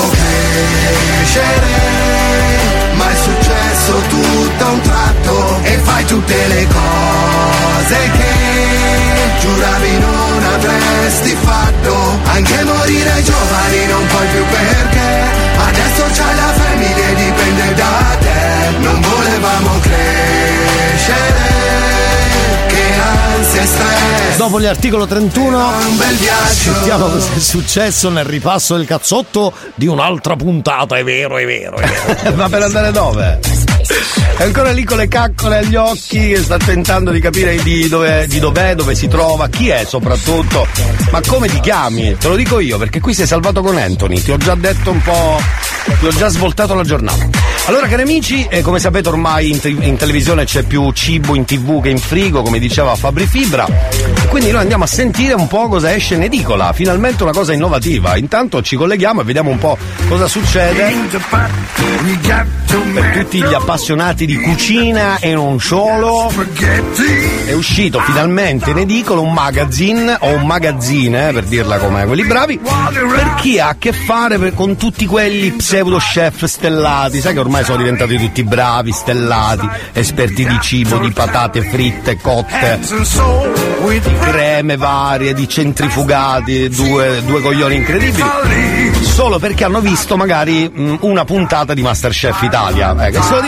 crescere ma è successo tutto a un tratto e fai tutte le cose che giuravi non avresti fatto Dopo l'articolo 31 un bel viaggio sentiamo cosa è successo nel ripasso del cazzotto di un'altra puntata, è vero, è vero, è vero. Ma per andare dove? È ancora lì con le caccole agli occhi che sta tentando di capire di dove, di dov'è, dove si trova, chi è soprattutto. Ma come ti chiami? Te lo dico io perché qui sei salvato con Anthony, ti ho già detto un po'. ti ho già svoltato la giornata. Allora cari amici, eh, come sapete ormai in, te- in televisione c'è più cibo in tv che in frigo, come diceva Fabri Fibra. E quindi noi andiamo a sentire un po' cosa esce in edicola, finalmente una cosa innovativa. Intanto ci colleghiamo e vediamo un po' cosa succede per tutti gli appassionati di cucina e non solo. È uscito finalmente in edicola un magazine o un magazzine, eh, per dirla come quelli bravi, per chi ha a che fare per- con tutti quelli pseudo chef stellati, sai che ormai sono diventati tutti bravi, stellati, esperti di cibo, di patate fritte, cotte, di creme varie, di centrifugati, due, due coglioni incredibili, solo perché hanno visto magari mh, una puntata di Masterchef Italia, eh, sono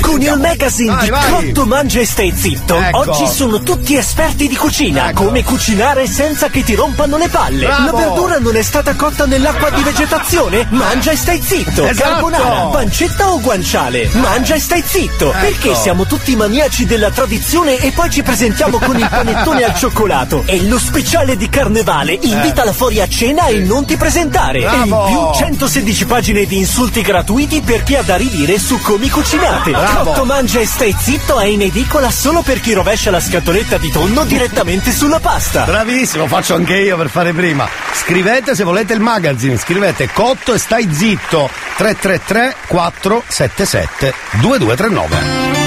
Con il magazine Vai, di vai. Cotto Mangia e Stai Zitto, Ecco. oggi sono tutti esperti di cucina, come cucinare senza che ti rompano le palle. Bravo. La verdura non è stata cotta nell'acqua di vegetazione? Mangia e stai zitto. Esatto. Carbonara, pancetta o guanciale? Mangia e stai zitto. Ecco. Perché siamo tutti maniaci della tradizione e poi ci presentiamo con il panettone al cioccolato? E lo speciale di carnevale invitala fuori a cena e non ti presentare. E in Bravo. più 116 pagine di insulti gratuiti per chi ha da ridire su come cucinate. Bravo. Cotto mangia e stai zitto è in edicola solo per chi rovescia la scatoletta di tonno direttamente sulla pasta. Bravissimo, faccio anche io per fare prima. Scrivete se volete il magazine, scrivete Cotto e stai zitto 333 477 2239.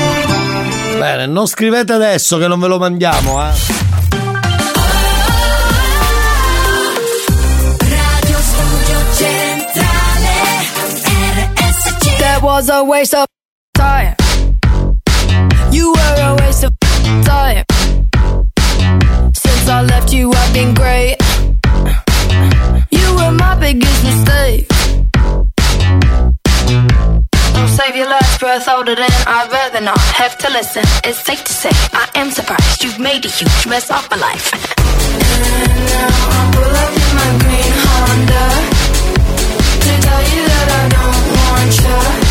Bene, non scrivete adesso che non ve lo mandiamo, eh. Radio Studio Centrale RSC That was a waste of time. You were a waste of time. Since I left you, I've been great. You were my biggest mistake. Don't save your last breath older than I'd rather not have to listen. It's safe to say I am surprised you've made a huge mess of my life. And now I pull up in my green Honda to tell you that I don't want you.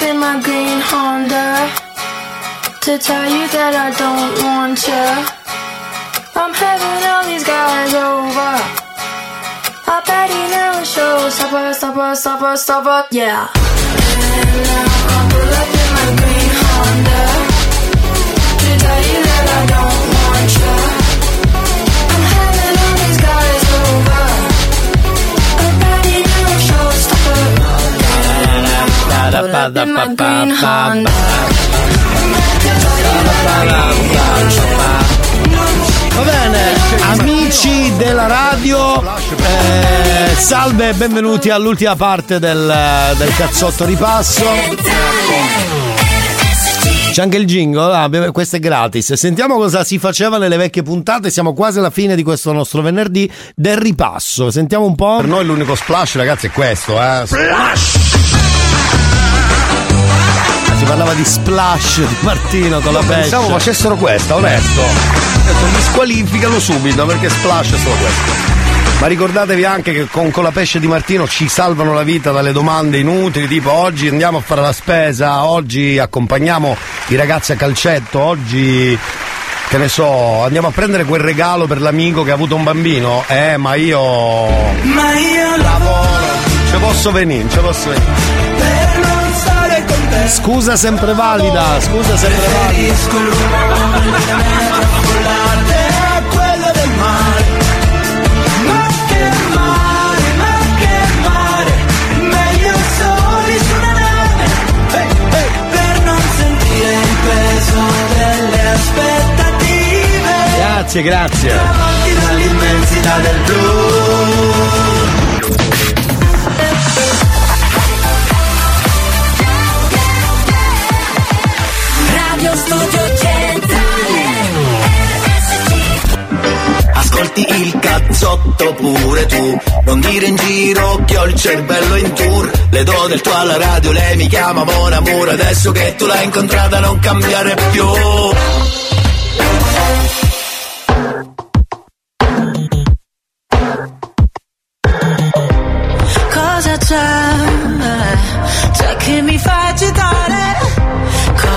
My green Honda to tell you that I don't want you. I'm having all these guys over. I bet he never shows. Stopper, stopper, stopper, stopper, yeah. And now I pull up in my green Honda to tell you that I don't Va bene, amici della radio, eh, salve e benvenuti all'ultima parte del, del cazzotto ripasso. C'è anche il jingle, ah, questo è gratis. Sentiamo cosa si faceva nelle vecchie puntate. Siamo quasi alla fine di questo nostro venerdì del ripasso. Sentiamo un po'. Per noi l'unico splash, ragazzi, è questo, eh. Si parlava di splash di Martino con la pesce. Pensavo facessero questa, onesto. Mi squalificano subito perché splash è solo questo. Ma ricordatevi anche che con, con la pesce di Martino ci salvano la vita dalle domande inutili, tipo oggi andiamo a fare la spesa, oggi accompagniamo i ragazzi a calcetto, oggi che ne so, andiamo a prendere quel regalo per l'amico che ha avuto un bambino. Eh, ma io. Ma io lavoro. Ci posso venire, ci posso venire. Scusa sempre valida, scusa sempre valida. Preferisco il rumore della metro affollate Studio Centrale Ascolti il cazzotto pure tu. Non dire in giro che ho il cervello in tour. Le do del tuo alla radio, lei mi chiama Mon Amour. Adesso che tu l'hai incontrata non cambiare più. Cosa c'è? C'è che mi fa agitare?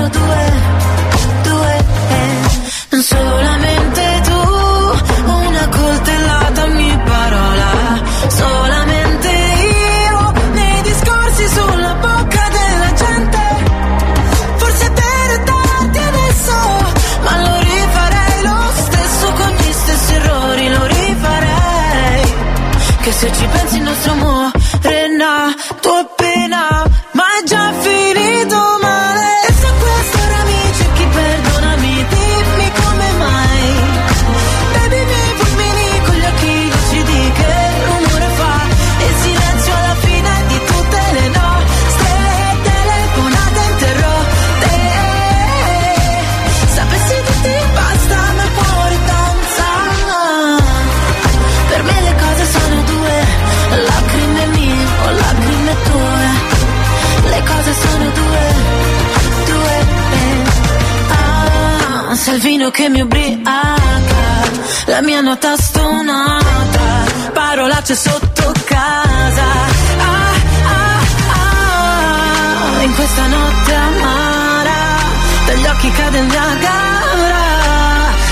cose sono due, due. Vino che mi ubriaca, la mia nota stonata, parolacce sotto casa. Ah, ah, ah, in questa notte amara, dagli occhi cade il Niagara,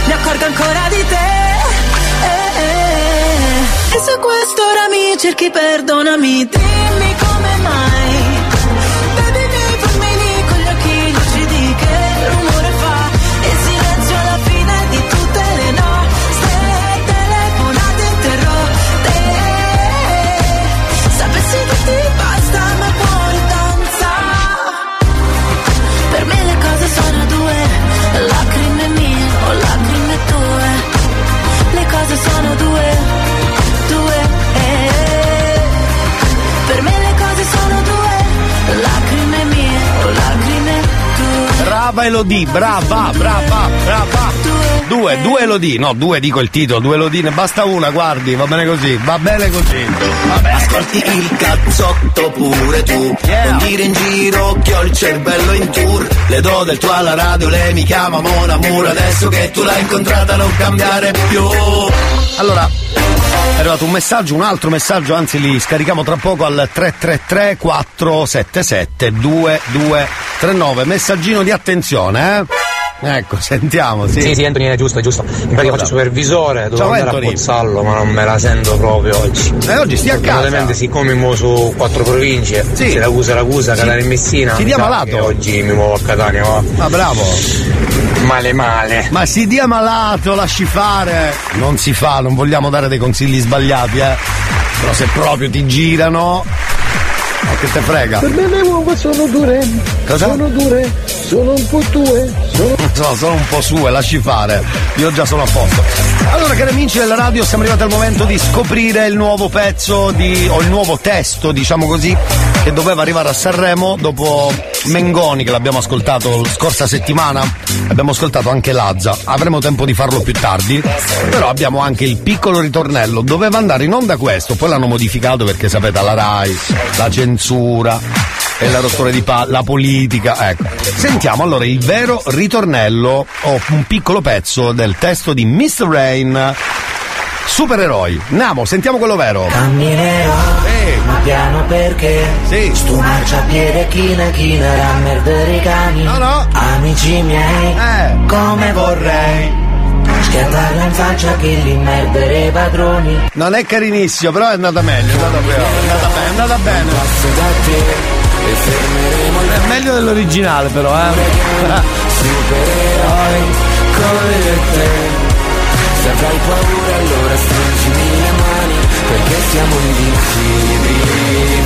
mi accorgo ancora di te. Eh, eh. E se questo ora mi cerchi perdonami Dimmi come mai Brava Elodie, brava, brava, brava. Due, due Elodie, no, due dico il titolo, due Elodie, ne basta una, guardi, va bene così, va bene così. Ascolti il cazzotto pure tu Non dire in giro che ho il cervello in tour Le do del tuo alla radio, lei mi chiama Mona Mur Adesso che tu l'hai incontrata non cambiare più Allora, è arrivato un messaggio, un altro messaggio, anzi li scarichiamo tra poco al 333 477 2239. Messaggino di attenzione, eh? Ecco, sentiamo, sì. Sì, sì, Anthony, è giusto, è giusto. In pratica faccio supervisore, dovevo Ciao, andare Anthony. a Pozzallo, ma non me la sento proprio oggi. Eh, oggi stia a casa. Fortunatamente, siccome mi muovo su quattro province, Sì. Siracusa, Ragusa, Sì. Catania e Messina. Si mi dia sa malato. che Oggi mi muovo a Catania, va. Ma bravo. Male male. Ma si dia malato, lasci fare. Non si fa, non vogliamo dare dei consigli sbagliati, eh. Però se proprio ti girano. Ma che te frega? Per me le uova sono dure. Cosa? Sono dure, sono un po' tue. Sono... No, sono un po' sue, lasci fare. Io già sono a posto. Allora, cari amici della radio, siamo arrivati al momento di scoprire il nuovo pezzo di, o il nuovo testo, diciamo così, che doveva arrivare a Sanremo dopo Mengoni, che l'abbiamo ascoltato la scorsa settimana. Abbiamo ascoltato anche Lazza. Avremo tempo di farlo più tardi. Però abbiamo anche il piccolo ritornello. Doveva andare in onda questo, poi l'hanno modificato perché sapete, alla Rai, la censura e la rottura di palla, la politica, ecco. Sentiamo allora il vero ritornello o un piccolo pezzo del testo di Mr. Rain. Supereroi. Andiamo, sentiamo quello vero. Camminerò, ma piano perché Sì. Stu marciapiede china china rammerdere i cani No, no. Amici miei, Eh. come vorrei Schiantarla in faccia che li merdere i padroni Non è carinissimo, però è andata meglio, è andata bene, è andata bene, è andata bene. È meglio dell'originale però, eh. supereroi come te Se avrai paura allora stringimi le mani Perché siamo invincibili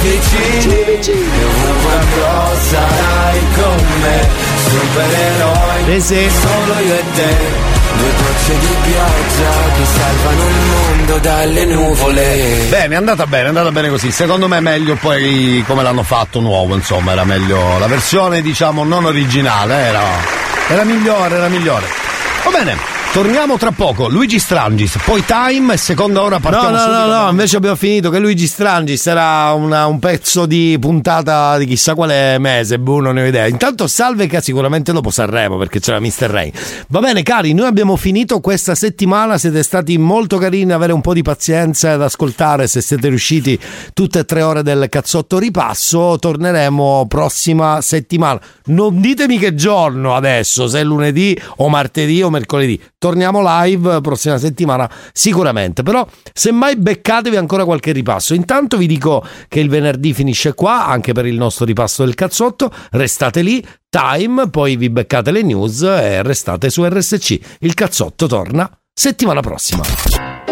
vicini E ovunque sarai con me Supereroi Eh sì. Solo io e te Due gocce di pioggia che salvano il mondo dalle nuvole Bene, è andata bene, è andata bene così. Secondo me è meglio poi come l'hanno fatto nuovo, insomma, era meglio la versione, diciamo, non originale, era, era migliore, era migliore. Va bene, torniamo tra poco. Luigi Strangis, poi Time e seconda ora No, partiamo no, subito. no, no, invece abbiamo finito che Luigi Strangis era una- un pezzo di puntata di chissà quale mese, boh, non ne ho idea. Intanto salve che sicuramente dopo Sanremo perché c'era Mr. Rain. Va bene, cari, noi abbiamo finito questa settimana, siete stati molto carini, avere un po' di pazienza ad ascoltare se siete riusciti tutte e tre ore del cazzotto ripasso, torneremo prossima settimana. Non ditemi che giorno adesso, se è lunedì o martedì o mercoledì. Torniamo live prossima settimana sicuramente, però semmai beccatevi ancora qualche ripasso. Intanto vi dico che il venerdì finisce qua anche per il nostro ripasso del cazzotto, restate lì, time, poi vi beccate le news e restate su RSC. Il cazzotto torna settimana prossima.